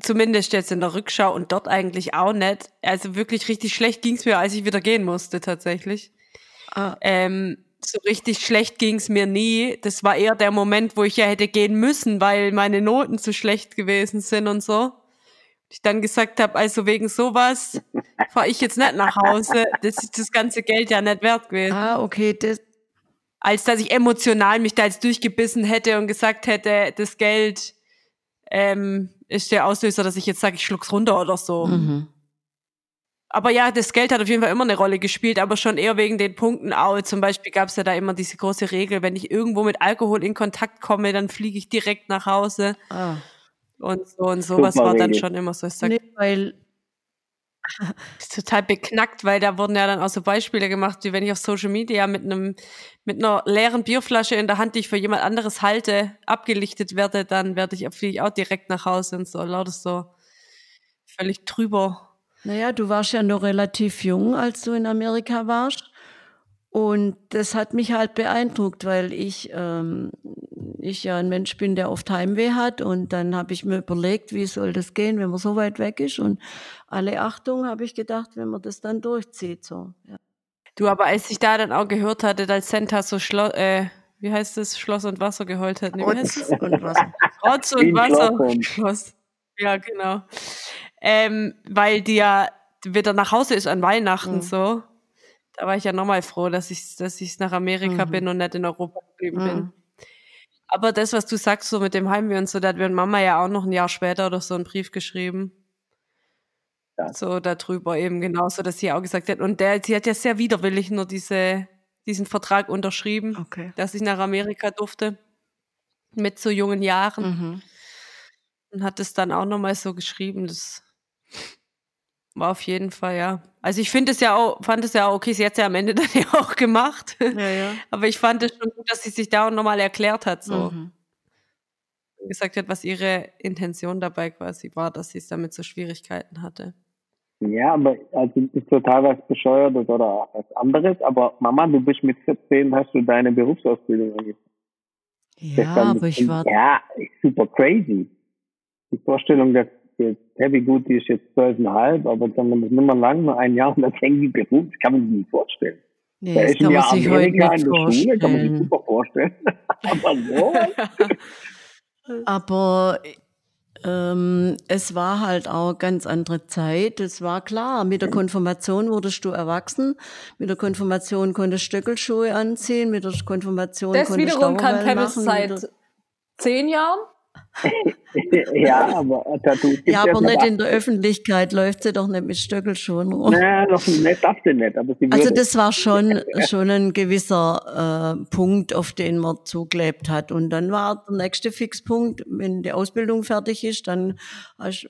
zumindest jetzt in der Rückschau und dort eigentlich auch nicht. Also wirklich richtig schlecht ging's mir, als ich wieder gehen musste tatsächlich. Ah. Ähm, so richtig schlecht ging's mir nie. Das war eher der Moment, wo ich ja hätte gehen müssen, weil meine Noten zu schlecht gewesen sind und so. Ich dann gesagt habe, also wegen sowas fahre ich jetzt nicht nach Hause. Das ist das ganze Geld ja nicht wert gewesen. Ah, okay, das, Als dass ich emotional mich da jetzt durchgebissen hätte und gesagt hätte, das Geld ähm, ist der Auslöser, dass ich jetzt sage, ich schluck's runter oder so. mhm. Aber ja, das Geld hat auf jeden Fall immer eine Rolle gespielt, aber schon eher wegen den Punkten auch. Zum Beispiel gab es ja da immer diese große Regel, wenn ich irgendwo mit Alkohol in Kontakt komme, dann fliege ich direkt nach Hause. ah. Und so und sowas war dann schon immer so. Ich sag, Nee, weil, ist total beknackt, weil da wurden ja dann auch so Beispiele gemacht, wie wenn ich auf Social Media mit einem mit einer leeren Bierflasche in der Hand, die ich für jemand anderes halte, abgelichtet werde, dann werde ich fliege ich auch direkt nach Hause und so lauter so völlig drüber. Naja, du warst ja noch relativ jung, als du in Amerika warst. Und das hat mich halt beeindruckt, weil ich, ähm, ich ja ein Mensch bin, der oft Heimweh hat. Und dann habe ich mir überlegt, wie soll das gehen, wenn man so weit weg ist. Und alle Achtung habe ich gedacht, wenn man das dann durchzieht. So. Ja. Du, aber als ich da dann auch gehört hatte, dass Senta so Schloss, äh, wie heißt das, Schloss und Wasser geheult hat. Nee, es? Und was? Rotz und Wasser. Schloss. Ja, genau. Ähm, weil die ja wieder nach Hause ist an Weihnachten Mhm. so. Da war ich ja nochmal froh, dass ich, dass ich nach Amerika Mhm. bin und nicht in Europa geblieben bin. Mhm. Aber das, was du sagst, so mit dem Heimweh und so, da hat mir Mama ja auch noch ein Jahr später oder so einen Brief geschrieben. Ja. So darüber eben genauso, dass sie auch gesagt hat. Und der, sie hat ja sehr widerwillig nur diese, diesen Vertrag unterschrieben, Okay. dass ich nach Amerika durfte. Mit so jungen Jahren. Mhm. Und hat es dann auch nochmal so geschrieben. Das war auf jeden Fall, ja. Also ich finde es ja auch, fand es ja auch okay, sie hat es ja am Ende dann ja auch gemacht. Ja, ja. Aber ich fand es schon gut, dass sie sich da auch nochmal erklärt hat, so. Mhm. Und gesagt hat, was ihre Intention dabei quasi war, dass sie es damit so Schwierigkeiten hatte. Ja, aber also ist total was Bescheuertes oder was anderes. Aber Mama, du bist mit 14, hast du deine Berufsausbildung angefangen. Ja, aber ich war, Ja, super crazy. Die Vorstellung, dass jetzt Heavy gut, die ist jetzt zwölfeinhalb, aber dann das nicht mehr lang, nur ein Jahr und dann fängt die Beruf, das kann man sich nicht vorstellen. nee, Da das ist kann ein man Jahr Amerika nicht in der Schule, kann man sich vorstellen. super vorstellen. aber so, Aber ähm, es war halt auch eine ganz andere Zeit. Es war klar, mit der Konfirmation wurdest du erwachsen. Mit der Konfirmation konntest du Stöckelschuhe anziehen. Mit der Konfirmation Das konntest wiederum kann machen. seit zehn Jahren. ja, aber Tattoos gibt's Ja, aber nicht in der Öffentlichkeit läuft sie doch nicht mit Stöckelschuhen rum. Naja, noch nicht, darf sie nicht, aber sie Also das war schon, schon ein gewisser äh, Punkt, auf den man zugelebt hat. Und dann war der nächste Fixpunkt, wenn die Ausbildung fertig ist, dann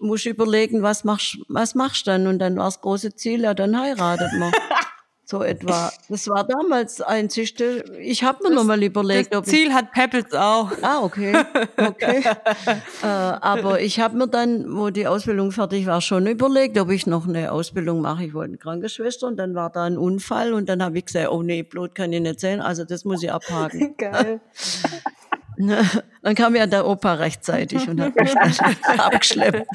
musst du überlegen, was machst, was machst du dann? Und dann war das große Ziel, ja, dann heiratet man. so etwa. Das war damals einzigste. Ich habe mir noch mal überlegt, Das ob ich Ziel hat Pebbles auch. Ah, okay. okay. äh, aber ich habe mir dann, wo die Ausbildung fertig war, schon überlegt, ob ich noch eine Ausbildung mache. Ich wollte eine Krankenschwester und dann war da ein Unfall und dann habe ich gesagt, oh nee, Blut kann ich nicht sehen, also das muss ich abhaken. Geil. dann kam ja der Opa rechtzeitig und hat mich dann abgeschleppt.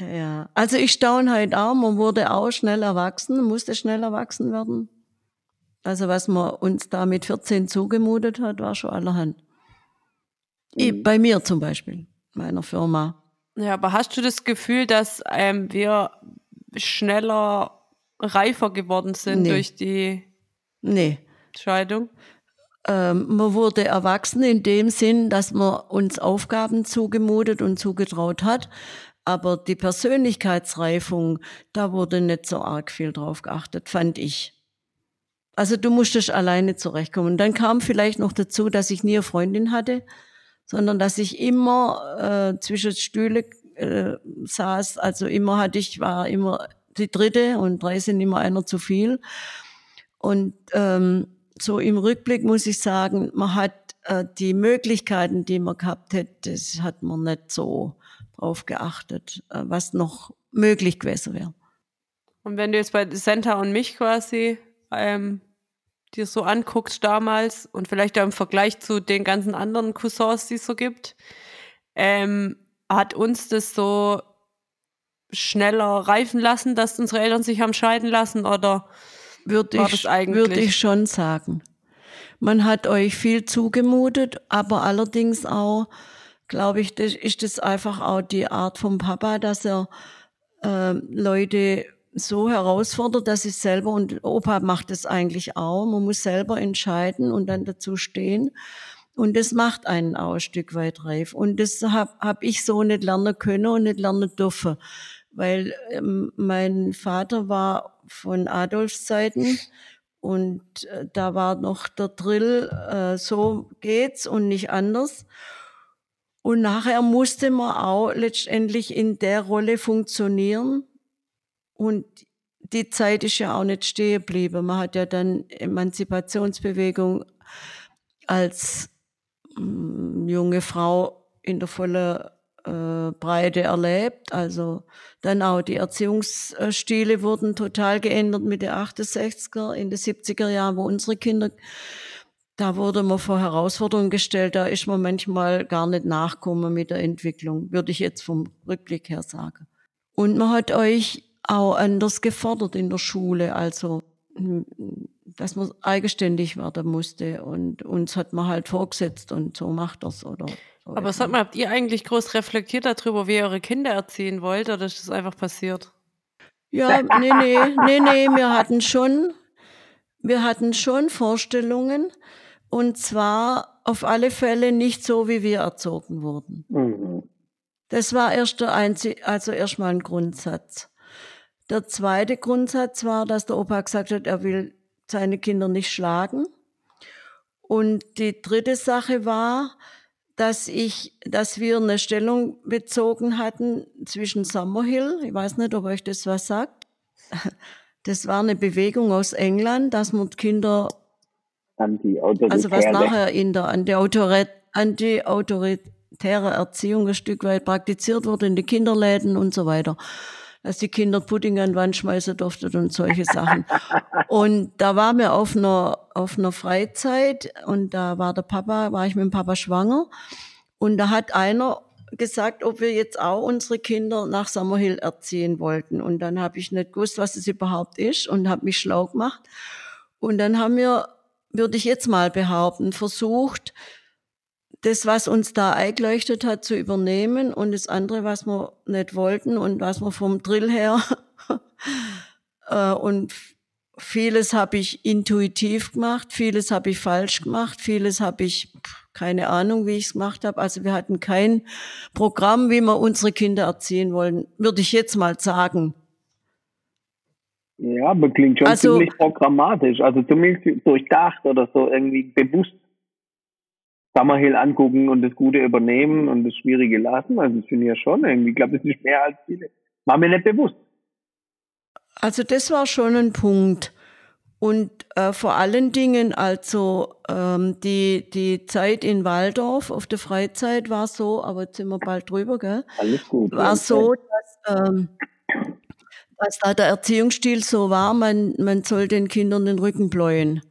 Ja, also ich staune halt auch, man wurde auch schnell erwachsen, musste schnell erwachsen werden. Also was man uns da mit 14 zugemutet hat, war schon allerhand. Mhm. Bei mir zum Beispiel, meiner Firma. Ja, aber hast du das Gefühl, dass ähm, wir schneller reifer geworden sind Nee. durch die Nee. Scheidung? Ähm, man wurde erwachsen in dem Sinn, dass man uns Aufgaben zugemutet und zugetraut hat. Aber die Persönlichkeitsreifung, da wurde nicht so arg viel drauf geachtet, fand ich. Also du musstest alleine zurechtkommen. Und dann kam vielleicht noch dazu, dass ich nie eine Freundin hatte, sondern dass ich immer äh, zwischen Stühle äh, saß. Also immer hatte ich, war immer die dritte und drei sind immer einer zu viel. Und ähm, so im Rückblick muss ich sagen, man hat äh, die Möglichkeiten, die man gehabt hätte, das hat man nicht so drauf geachtet, äh, was noch möglich gewesen wäre. Und wenn du jetzt bei Senta und mich quasi ähm, dir so anguckst damals und vielleicht auch im Vergleich zu den ganzen anderen Cousins, die es so gibt, ähm, hat uns das so schneller reifen lassen, dass unsere Eltern sich haben scheiden lassen oder Würde ich, würde ich schon sagen. Man hat euch viel zugemutet, aber allerdings auch glaube ich, das ist das einfach auch die Art vom Papa, dass er äh, Leute so herausfordert, dass ich selber und Opa macht es eigentlich auch. Man muss selber entscheiden und dann dazu stehen. Und das macht einen auch ein Stück weit reif. Und das habe hab ich so nicht lernen können und nicht lernen dürfen. Weil ähm, mein Vater war von Adolfs Zeiten und äh, da war noch der Drill, äh, so geht's und nicht anders. Und nachher musste man auch letztendlich in der Rolle funktionieren. Und die Zeit ist ja auch nicht stehen geblieben. Man hat ja dann Emanzipationsbewegung als mm, junge Frau in der vollen äh, Breite erlebt. Also dann auch die Erziehungsstile wurden total geändert mit den 68er, in den 70er Jahren, wo unsere Kinder da wurde man vor Herausforderungen gestellt, da ist man manchmal gar nicht nachkommen mit der Entwicklung, würde ich jetzt vom Rückblick her sagen. Und man hat euch auch anders gefordert in der Schule, also dass man eigenständig werden musste und uns hat man halt vorgesetzt und so macht das oder. So Aber sag mal, habt ihr eigentlich groß reflektiert darüber, wie ihr eure Kinder erziehen wollt oder ist das einfach passiert? Ja, nee, nee, nee, nee, wir hatten schon, wir hatten schon Vorstellungen, und zwar auf alle Fälle nicht so, wie wir erzogen wurden. Mhm. Das war erst der einzige, also erstmal ein Grundsatz. Der zweite Grundsatz war, dass der Opa gesagt hat, er will seine Kinder nicht schlagen. Und die dritte Sache war, dass ich, dass wir eine Stellung bezogen hatten zwischen Summerhill, ich weiß nicht, ob euch das was sagt. Das war eine Bewegung aus England, dass man Kinder also was nachher in der anti-autoritäre Erziehung ein Stück weit praktiziert wurde in den Kinderläden und so weiter. Dass die Kinder Pudding an die Wand schmeißen durften und solche Sachen. und da waren wir auf einer, auf einer Freizeit und da war der Papa, war ich mit dem Papa schwanger. Und da hat einer gesagt, ob wir jetzt auch unsere Kinder nach Summerhill erziehen wollten. Und dann habe ich nicht gewusst, was es überhaupt ist und habe mich schlau gemacht. Und dann haben wir würde ich jetzt mal behaupten, versucht, das, was uns da eingeleuchtet hat, zu übernehmen und das andere, was wir nicht wollten und was wir vom Drill her äh, und vieles habe ich intuitiv gemacht, vieles habe ich falsch gemacht, vieles habe ich keine Ahnung, wie ich es gemacht habe. Also wir hatten kein Programm, wie wir unsere Kinder erziehen wollen, würde ich jetzt mal sagen. Ja, aber klingt schon also, ziemlich programmatisch, also zumindest durchdacht oder so irgendwie bewusst Summerhill angucken und das Gute übernehmen und das Schwierige lassen. Also das finde ich ja schon irgendwie. Ich glaube, das ist mehr als viele. War mir nicht bewusst. Also das war schon ein Punkt. Und äh, vor allen Dingen, also ähm, die, die Zeit in Waldorf auf der Freizeit war so, aber jetzt sind wir bald drüber, gell? Alles gut. War so, dass ähm, dass da der Erziehungsstil so war, man, man soll den Kindern den Rücken bläuen.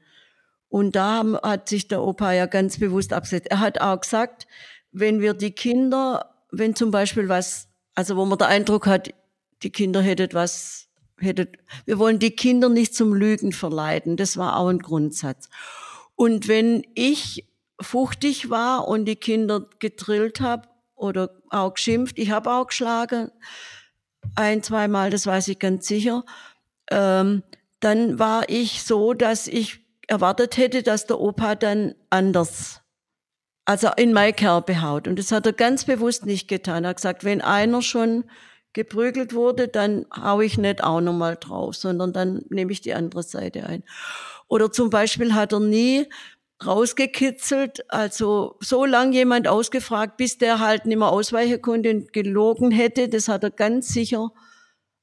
Und da hat sich der Opa ja ganz bewusst abgesetzt. Er hat auch gesagt, wenn wir die Kinder, wenn zum Beispiel was, also wo man den Eindruck hat, die Kinder hätten was, hätten, wir wollen die Kinder nicht zum Lügen verleiten. Das war auch ein Grundsatz. Und wenn ich fuchtig war und die Kinder gedrillt habe oder auch geschimpft, ich habe auch geschlagen, ein, zweimal, das weiß ich ganz sicher. Ähm, dann war ich so, dass ich erwartet hätte, dass der Opa dann anders, also in mein Kerbe haut. Und das hat er ganz bewusst nicht getan. Er hat gesagt, wenn einer schon geprügelt wurde, dann hau ich nicht auch nochmal drauf, sondern dann nehme ich die andere Seite ein. Oder zum Beispiel hat er nie rausgekitzelt, also so lang jemand ausgefragt, bis der halt nicht mehr ausweichen konnte und gelogen hätte. Das hat er ganz sicher,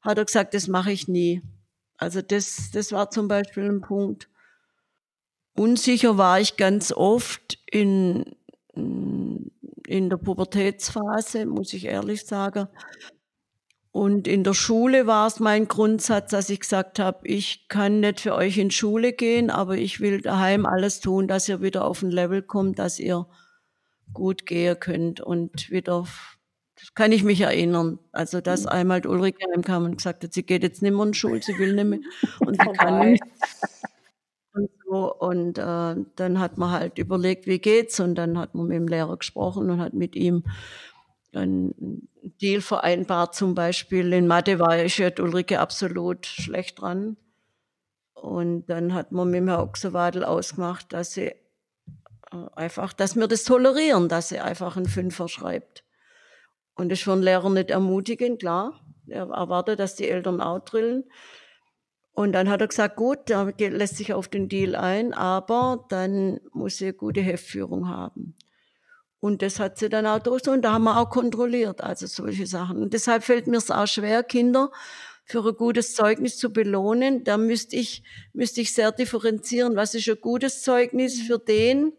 hat er gesagt, das mache ich nie. Also das, das war zum Beispiel ein Punkt. Unsicher war ich ganz oft in, in der Pubertätsphase, muss ich ehrlich sagen. Und in der Schule war es mein Grundsatz, dass ich gesagt habe, ich kann nicht für euch in Schule gehen, aber ich will daheim alles tun, dass ihr wieder auf ein Level kommt, dass ihr gut gehen könnt und wieder, das kann ich mich erinnern. Also, dass mhm. einmal Ulrike heimkam und gesagt hat, sie geht jetzt nicht mehr in Schule, sie will nicht mehr und sie kann nicht. Und so. Und äh, dann hat man halt überlegt, wie geht's? Und dann hat man mit dem Lehrer gesprochen und hat mit ihm einen Deal vereinbart. Zum Beispiel in Mathe war ich Ulrike absolut schlecht dran. Und dann hat man mit dem Herr Ochsewadel ausgemacht, dass sie äh, einfach, dass wir das tolerieren, dass sie einfach einen Fünfer schreibt. Und das ist für einen Lehrer nicht ermutigend, klar. Er erwartet, dass die Eltern auch drillen. Und dann hat er gesagt, gut, er lässt sich auf den Deal ein, aber dann muss sie gute Heftführung haben. Und das hat sie dann auch durch und da haben wir auch kontrolliert, also solche Sachen. Und deshalb fällt mir es auch schwer, Kinder für ein gutes Zeugnis zu belohnen. Da müsste ich, müsste ich sehr differenzieren. Was ist ein gutes Zeugnis für den?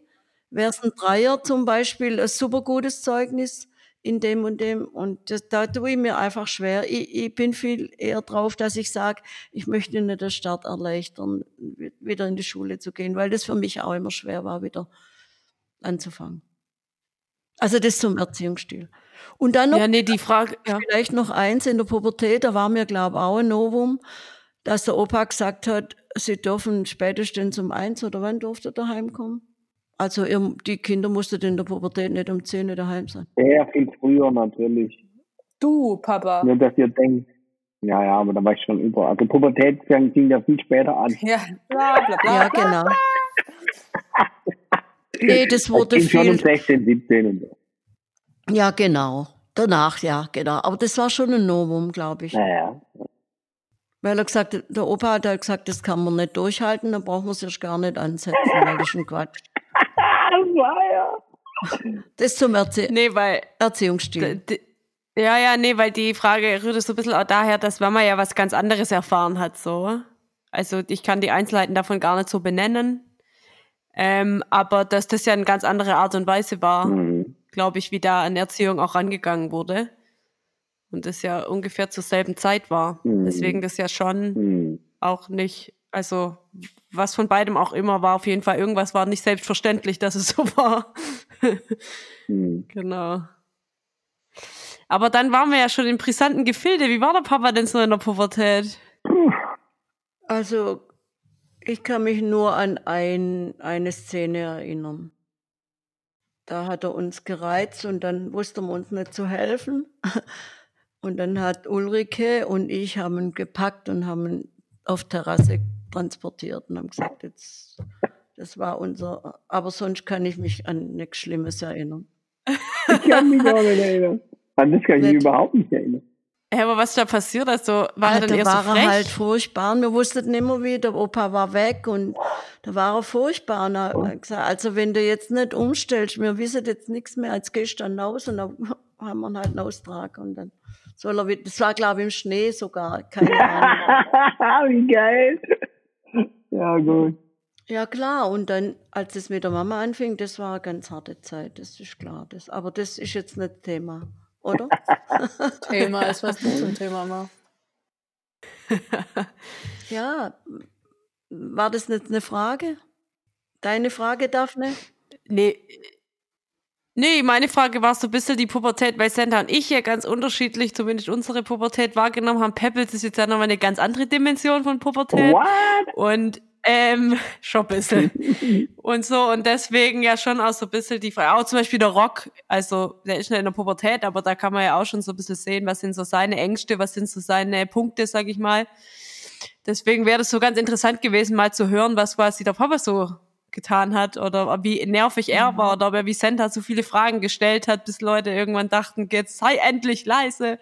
Wäre es ein Dreier zum Beispiel, ein super gutes Zeugnis? in dem und dem. Und das, da tue ich mir einfach schwer. Ich, ich bin viel eher drauf, dass ich sage, ich möchte nicht den Start erleichtern, wieder in die Schule zu gehen, weil das für mich auch immer schwer war, wieder anzufangen. Also das zum Erziehungsstil. Und dann noch, ja, nee, die Frage, ja. vielleicht noch eins in der Pubertät, da war mir, glaube ich, auch ein Novum, dass der Opa gesagt hat, sie dürfen spätestens um eins oder wann durfte daheim kommen? Also ihr, die Kinder mussten in der Pubertät nicht um 10 daheim sein. Ja, viel früher natürlich. Du, Papa. Nur, dass ihr denkt, ja, ja, aber da war ich schon über. Also Pubertät ging ja viel später an. Ja, bla, bla, bla. Ja, genau. nee, das wurde das viel. schon um 16, 17 und so. Ja, genau. Danach, ja, genau. Aber das war schon ein Novum, glaube ich. Naja. Weil er gesagt hat, der Opa hat halt gesagt, das kann man nicht durchhalten, dann braucht man sich gar nicht ansetzen, weil das ist ein Quatsch. das war ja. Das zum Erzie nee, weil, Erziehungsstil. Ja, ja, nee, weil die Frage rührt so ein bisschen auch daher, dass Mama ja was ganz anderes erfahren hat, so. Also ich kann die Einzelheiten davon gar nicht so benennen. Ähm, aber dass das ja eine ganz andere Art und Weise war, mhm. glaube ich, wie da an Erziehung auch rangegangen wurde. Und das ja ungefähr zur selben Zeit war. Mhm. Deswegen das ja schon mhm. auch nicht, also was von beidem auch immer war, auf jeden Fall irgendwas war nicht selbstverständlich, dass es so war. Genau. Aber dann waren wir ja schon in brisanten Gefilde. Wie war der Papa denn so in der Pubertät? Also, ich kann mich nur an ein, eine Szene erinnern. Da hat er uns gereizt und dann wusste man uns nicht zu helfen. Und dann hat Ulrike und ich haben ihn gepackt und haben ihn auf Terrasse transportiert und haben gesagt, jetzt, das war unser, aber sonst kann ich mich an nichts Schlimmes erinnern. Ich kann mich auch nicht erinnern. An das kann ich mich überhaupt nicht erinnern. Ja, aber was da passiert? Also war ah, er dann da eher war so frech? er halt furchtbar. Und wir wussten nicht mehr wie, der Opa war weg und da war er furchtbar. Und er hat gesagt, also wenn du jetzt nicht umstellst, wir wissen jetzt nichts mehr, als gehst du dann raus und dann haben wir halt einen Austrag und dann soll er wieder, das war glaube ich im Schnee sogar, keine Ahnung. wie geil. Ja, gut. Ja, klar. Und dann, als es mit der Mama anfing, das war eine ganz harte Zeit, das ist klar. Das, aber das ist jetzt nicht Thema, oder? Thema ist, was du zum Thema machst. ja, war das nicht eine Frage? Deine Frage, Daphne? Nee. Nee, meine Frage war so ein bisschen die Pubertät, weil Santa und ich ja ganz unterschiedlich, zumindest unsere Pubertät wahrgenommen haben. Pebbles ist jetzt ja nochmal eine ganz andere Dimension von Pubertät. What? Und ähm, schon ein bisschen. und so, und deswegen ja schon auch so ein bisschen die Frage, auch zum Beispiel der Rock, also der ist nicht in der Pubertät, aber da kann man ja auch schon so ein bisschen sehen, was sind so seine Ängste, was sind so seine Punkte, sag ich mal. Deswegen wäre das so ganz interessant gewesen, mal zu hören, was quasi der Papa so getan hat oder wie nervig er mhm. war oder ob er wie Senta so viele Fragen gestellt hat, bis Leute irgendwann dachten, jetzt sei endlich leise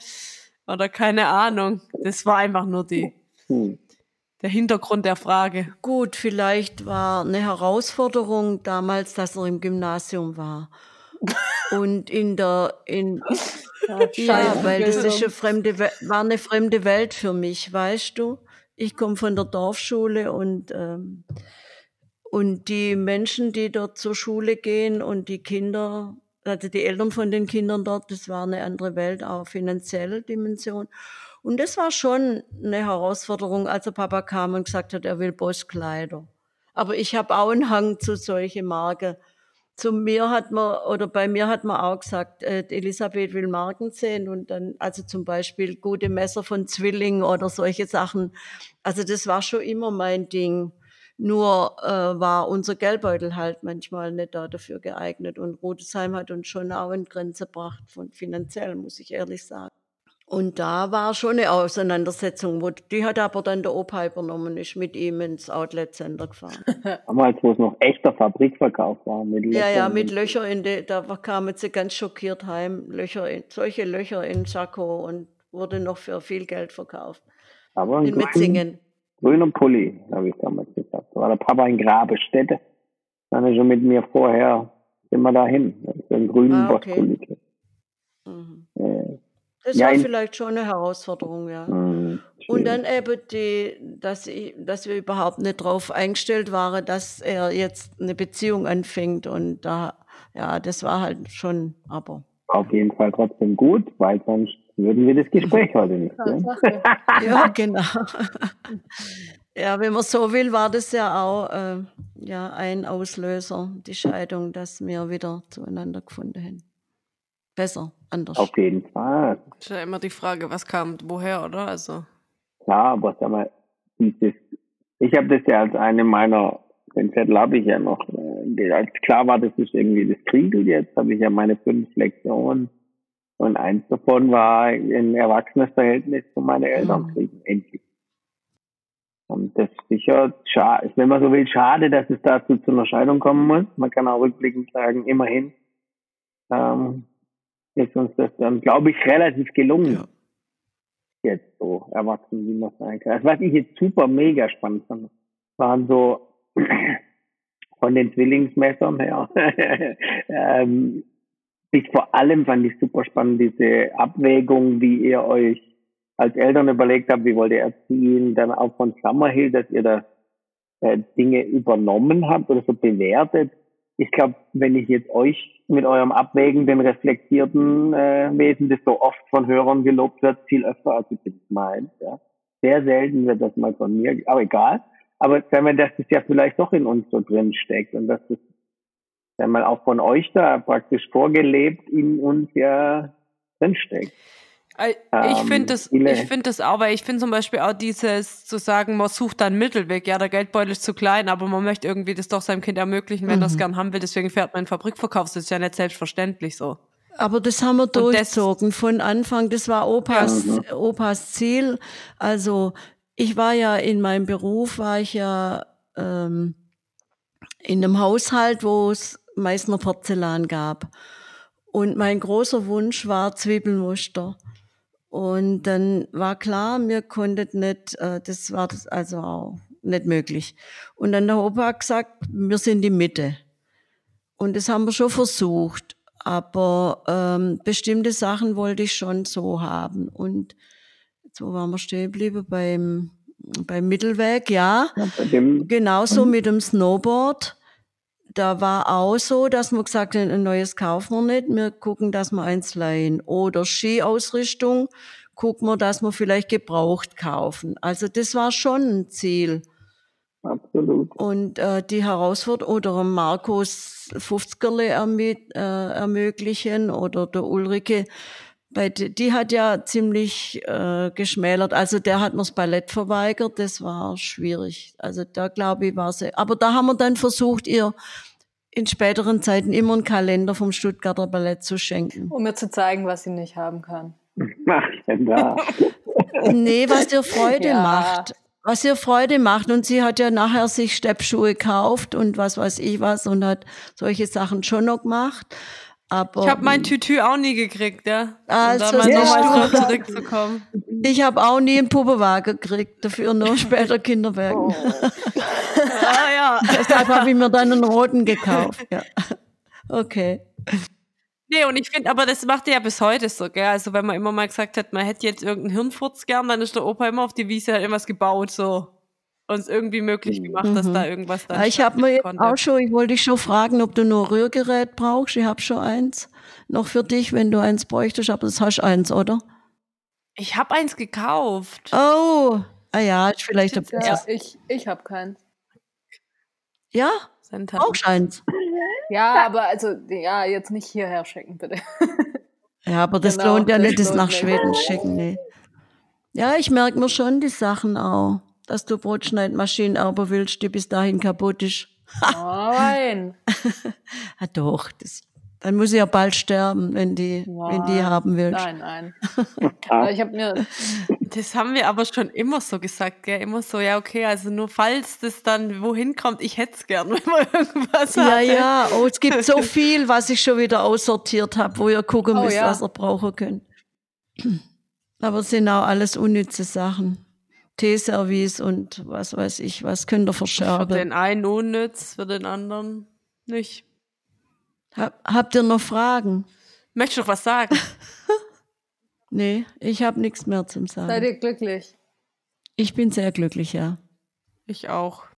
oder keine Ahnung. Das war einfach nur die, hm. Der Hintergrund der Frage. Gut, vielleicht war eine Herausforderung damals, dass er im Gymnasium war. Und in der, in, ja, weil das ist eine fremde, war eine fremde Welt für mich, weißt du? Ich komme von der Dorfschule und ähm, und die Menschen, die dort zur Schule gehen und die Kinder, also die Eltern von den Kindern dort, das war eine andere Welt, auch finanzielle Dimension. Und das war schon eine Herausforderung, als der Papa kam und gesagt hat, er will Bosskleider. Aber ich habe auch einen Hang zu solche Marke. Zu mir hat man, oder bei mir hat man auch gesagt, äh, Elisabeth will Marken sehen und dann, also zum Beispiel gute Messer von Zwilling oder solche Sachen. Also das war schon immer mein Ding Nur äh, war unser Geldbeutel halt manchmal nicht da dafür geeignet. Und Rudesheim hat uns schon auch in Grenze gebracht, von finanziell, muss ich ehrlich sagen. Und da war schon eine Auseinandersetzung, wo, die hat aber dann der Opa übernommen, ist mit ihm ins Outlet Center gefahren. Damals, wo es noch echter Fabrikverkauf war. Mit ja, ja, Löchern mit und- Löcher in die, da kamen sie ganz schockiert heim, Löcher in, solche Löcher in Sakko und wurde noch für viel Geld verkauft. Aber In grün- Metzingen. grüner Pulli, habe ich damals gesagt. Da war der Papa in Grabestätte. Dann ist er schon mit mir vorher, sind wir dahin. Das ist ein grünen Ah, okay. Bosspulli. Mhm. Äh, Das Ja, war in- vielleicht schon eine Herausforderung, ja. mh, Und dann eben die, dass, ich, dass wir überhaupt nicht darauf eingestellt waren, dass er jetzt eine Beziehung anfängt. Und da, ja, das war halt schon, aber. auf jeden Fall trotzdem gut, weil sonst würden wir das Gespräch heute nicht führen. Tatsache. Ja, genau. ja, wenn man so will, war das ja auch äh, ja, ein Auslöser, die Scheidung, dass wir wieder zueinander gefunden haben. Besser, anders. Auf jeden Fall. Ist ja immer die Frage, was kam woher, oder? Also. Klar, aber sag mal, dieses, ich habe das ja als eine meiner, den Zettel habe ich ja noch, äh, als klar war, das ist irgendwie das Kriegel jetzt, habe ich ja meine fünf Lektionen und eins davon war ein erwachsenes Verhältnis zu meinen Eltern Mhm. kriegen, endlich. Und das ist sicher, schade, wenn man so will, schade, dass es dazu zu einer Scheidung kommen muss. Man kann auch rückblickend sagen, immerhin ähm, ist uns das dann, glaube ich, relativ gelungen Ja. jetzt so erwachsen, wie man sein kann. Also was ich jetzt super mega spannend fand, waren so von den Zwillingsmessern her. ähm, ich vor allem fand ich super spannend diese Abwägung, wie ihr euch als Eltern überlegt habt, wie wollt ihr erziehen, dann auch von Summerhill, dass ihr da äh, Dinge übernommen habt oder so bewertet. Ich glaube, wenn ich jetzt euch mit eurem abwägenden, reflektierten äh, Wesen, das so oft von Hörern gelobt wird, viel öfter als ich das meint. Ja. Sehr selten wird das mal von mir, aber egal. Aber wenn man, dass das ja vielleicht doch in uns so drin steckt und dass das wenn man auch von euch da praktisch vorgelebt in uns ja drinsteckt. Äh, Ich Ähm, finde das, ich finde das auch, weil ich finde zum Beispiel auch dieses zu sagen, man sucht da einen Mittelweg. Ja, der Geldbeutel ist zu klein, aber man möchte irgendwie das doch seinem Kind ermöglichen, wenn er es Mhm. gern haben will. Deswegen fährt man in den Fabrikverkauf. Das ist ja nicht selbstverständlich so. Aber das haben wir das- durchzogen von Anfang. Das war Opas, Ja. Opas Ziel. Also ich war ja in meinem Beruf, war ich ja ähm, in einem Haushalt, wo es meist nur Porzellan gab. Und mein großer Wunsch war Zwiebelmuster. Und dann war klar, wir konnten nicht, äh, das war das also auch nicht möglich. Und dann der Opa hat gesagt, wir sind die Mitte. Und das haben wir schon versucht. Aber ähm, bestimmte Sachen wollte ich schon so haben. Und so waren wir stehen geblieben beim, beim Mittelweg, ja. Ja, bei dem, Genauso mit dem Snowboard. Da war auch so, dass man gesagt hat, ein neues kaufen wir nicht. Wir gucken, dass wir eins leihen. Oder Skiausrüstung, gucken wir, dass wir vielleicht gebraucht kaufen. Also das war schon ein Ziel. absolut. Und äh, die Herausforderung oder Markus 50erle ermi- äh, ermöglichen oder der Ulrike, bei, die, hat ja ziemlich äh, geschmälert. Also der hat mir das Ballett verweigert, das war schwierig. Also da glaube ich war sie. Aber da haben wir dann versucht, ihr in späteren Zeiten immer einen Kalender vom Stuttgarter Ballett zu schenken. Um mir zu zeigen, was sie nicht haben kann. Mach denn da? Nee, was dir Freude Ja. macht. Was ihr Freude macht. Und sie hat ja nachher sich Steppschuhe gekauft und was weiß ich was und hat solche Sachen schon noch gemacht. Aber Ich habe mein Tütü auch nie gekriegt, ja. Also, um da mal ja. nochmal drauf zurückzukommen. ich habe auch nie einen Puppenwagen gekriegt, dafür nur später Kinderwagen. ah ja. Deshalb habe ich mir dann einen roten gekauft. Ja. Okay. Nee, und ich finde, aber das macht er ja bis heute so, gell? Also wenn man immer mal gesagt hat, man hätte jetzt irgendeinen Hirnfurz gern, dann ist der Opa immer auf die Wiese halt irgendwas gebaut, so. Und es irgendwie möglich gemacht, dass Mhm. da irgendwas dann Ja, ich habe mir auch schon, ich wollte dich schon fragen, ob du nur Rührgerät brauchst. Ich habe schon eins. Noch für dich, wenn du eins bräuchtest, aber das hast eins, oder? Ich habe eins gekauft. Oh, ah ja, ist vielleicht ein Ja, ich, ich habe keins. Ja, brauchst eins. Ja, aber also, ja, jetzt nicht hierher schicken, bitte. Ja, aber das Genau, lohnt ja das nicht, das nach nicht. Schweden schicken, nee. Ja, ich merke mir schon die Sachen auch. Dass du Brotschneidmaschinen erben willst, die bis dahin kaputt ist. Nein. Ah, doch, das, dann muss ich ja bald sterben, wenn die, wenn die Nein. haben willst. Nein, nein. Aber ich habe mir, Das haben wir aber schon immer so gesagt, gell? Immer so, ja, okay, also nur falls das dann wohin kommt, ich hätte es gern, wenn man irgendwas Ja, hatte. ja, oh, es gibt so viel, was ich schon wieder aussortiert habe, wo ihr gucken Oh, müsst, ja. was ihr brauchen könnt. Aber es sind auch alles unnütze Sachen. Teeservice und was weiß ich, was könnt ihr Für verscherben. den einen unnütz, für den anderen nicht. Hab, habt ihr noch Fragen? Möchtest du noch was sagen? Nee, ich habe nichts mehr zum seid Sagen. ihr glücklich? Ich bin sehr glücklich, ja. Ich auch.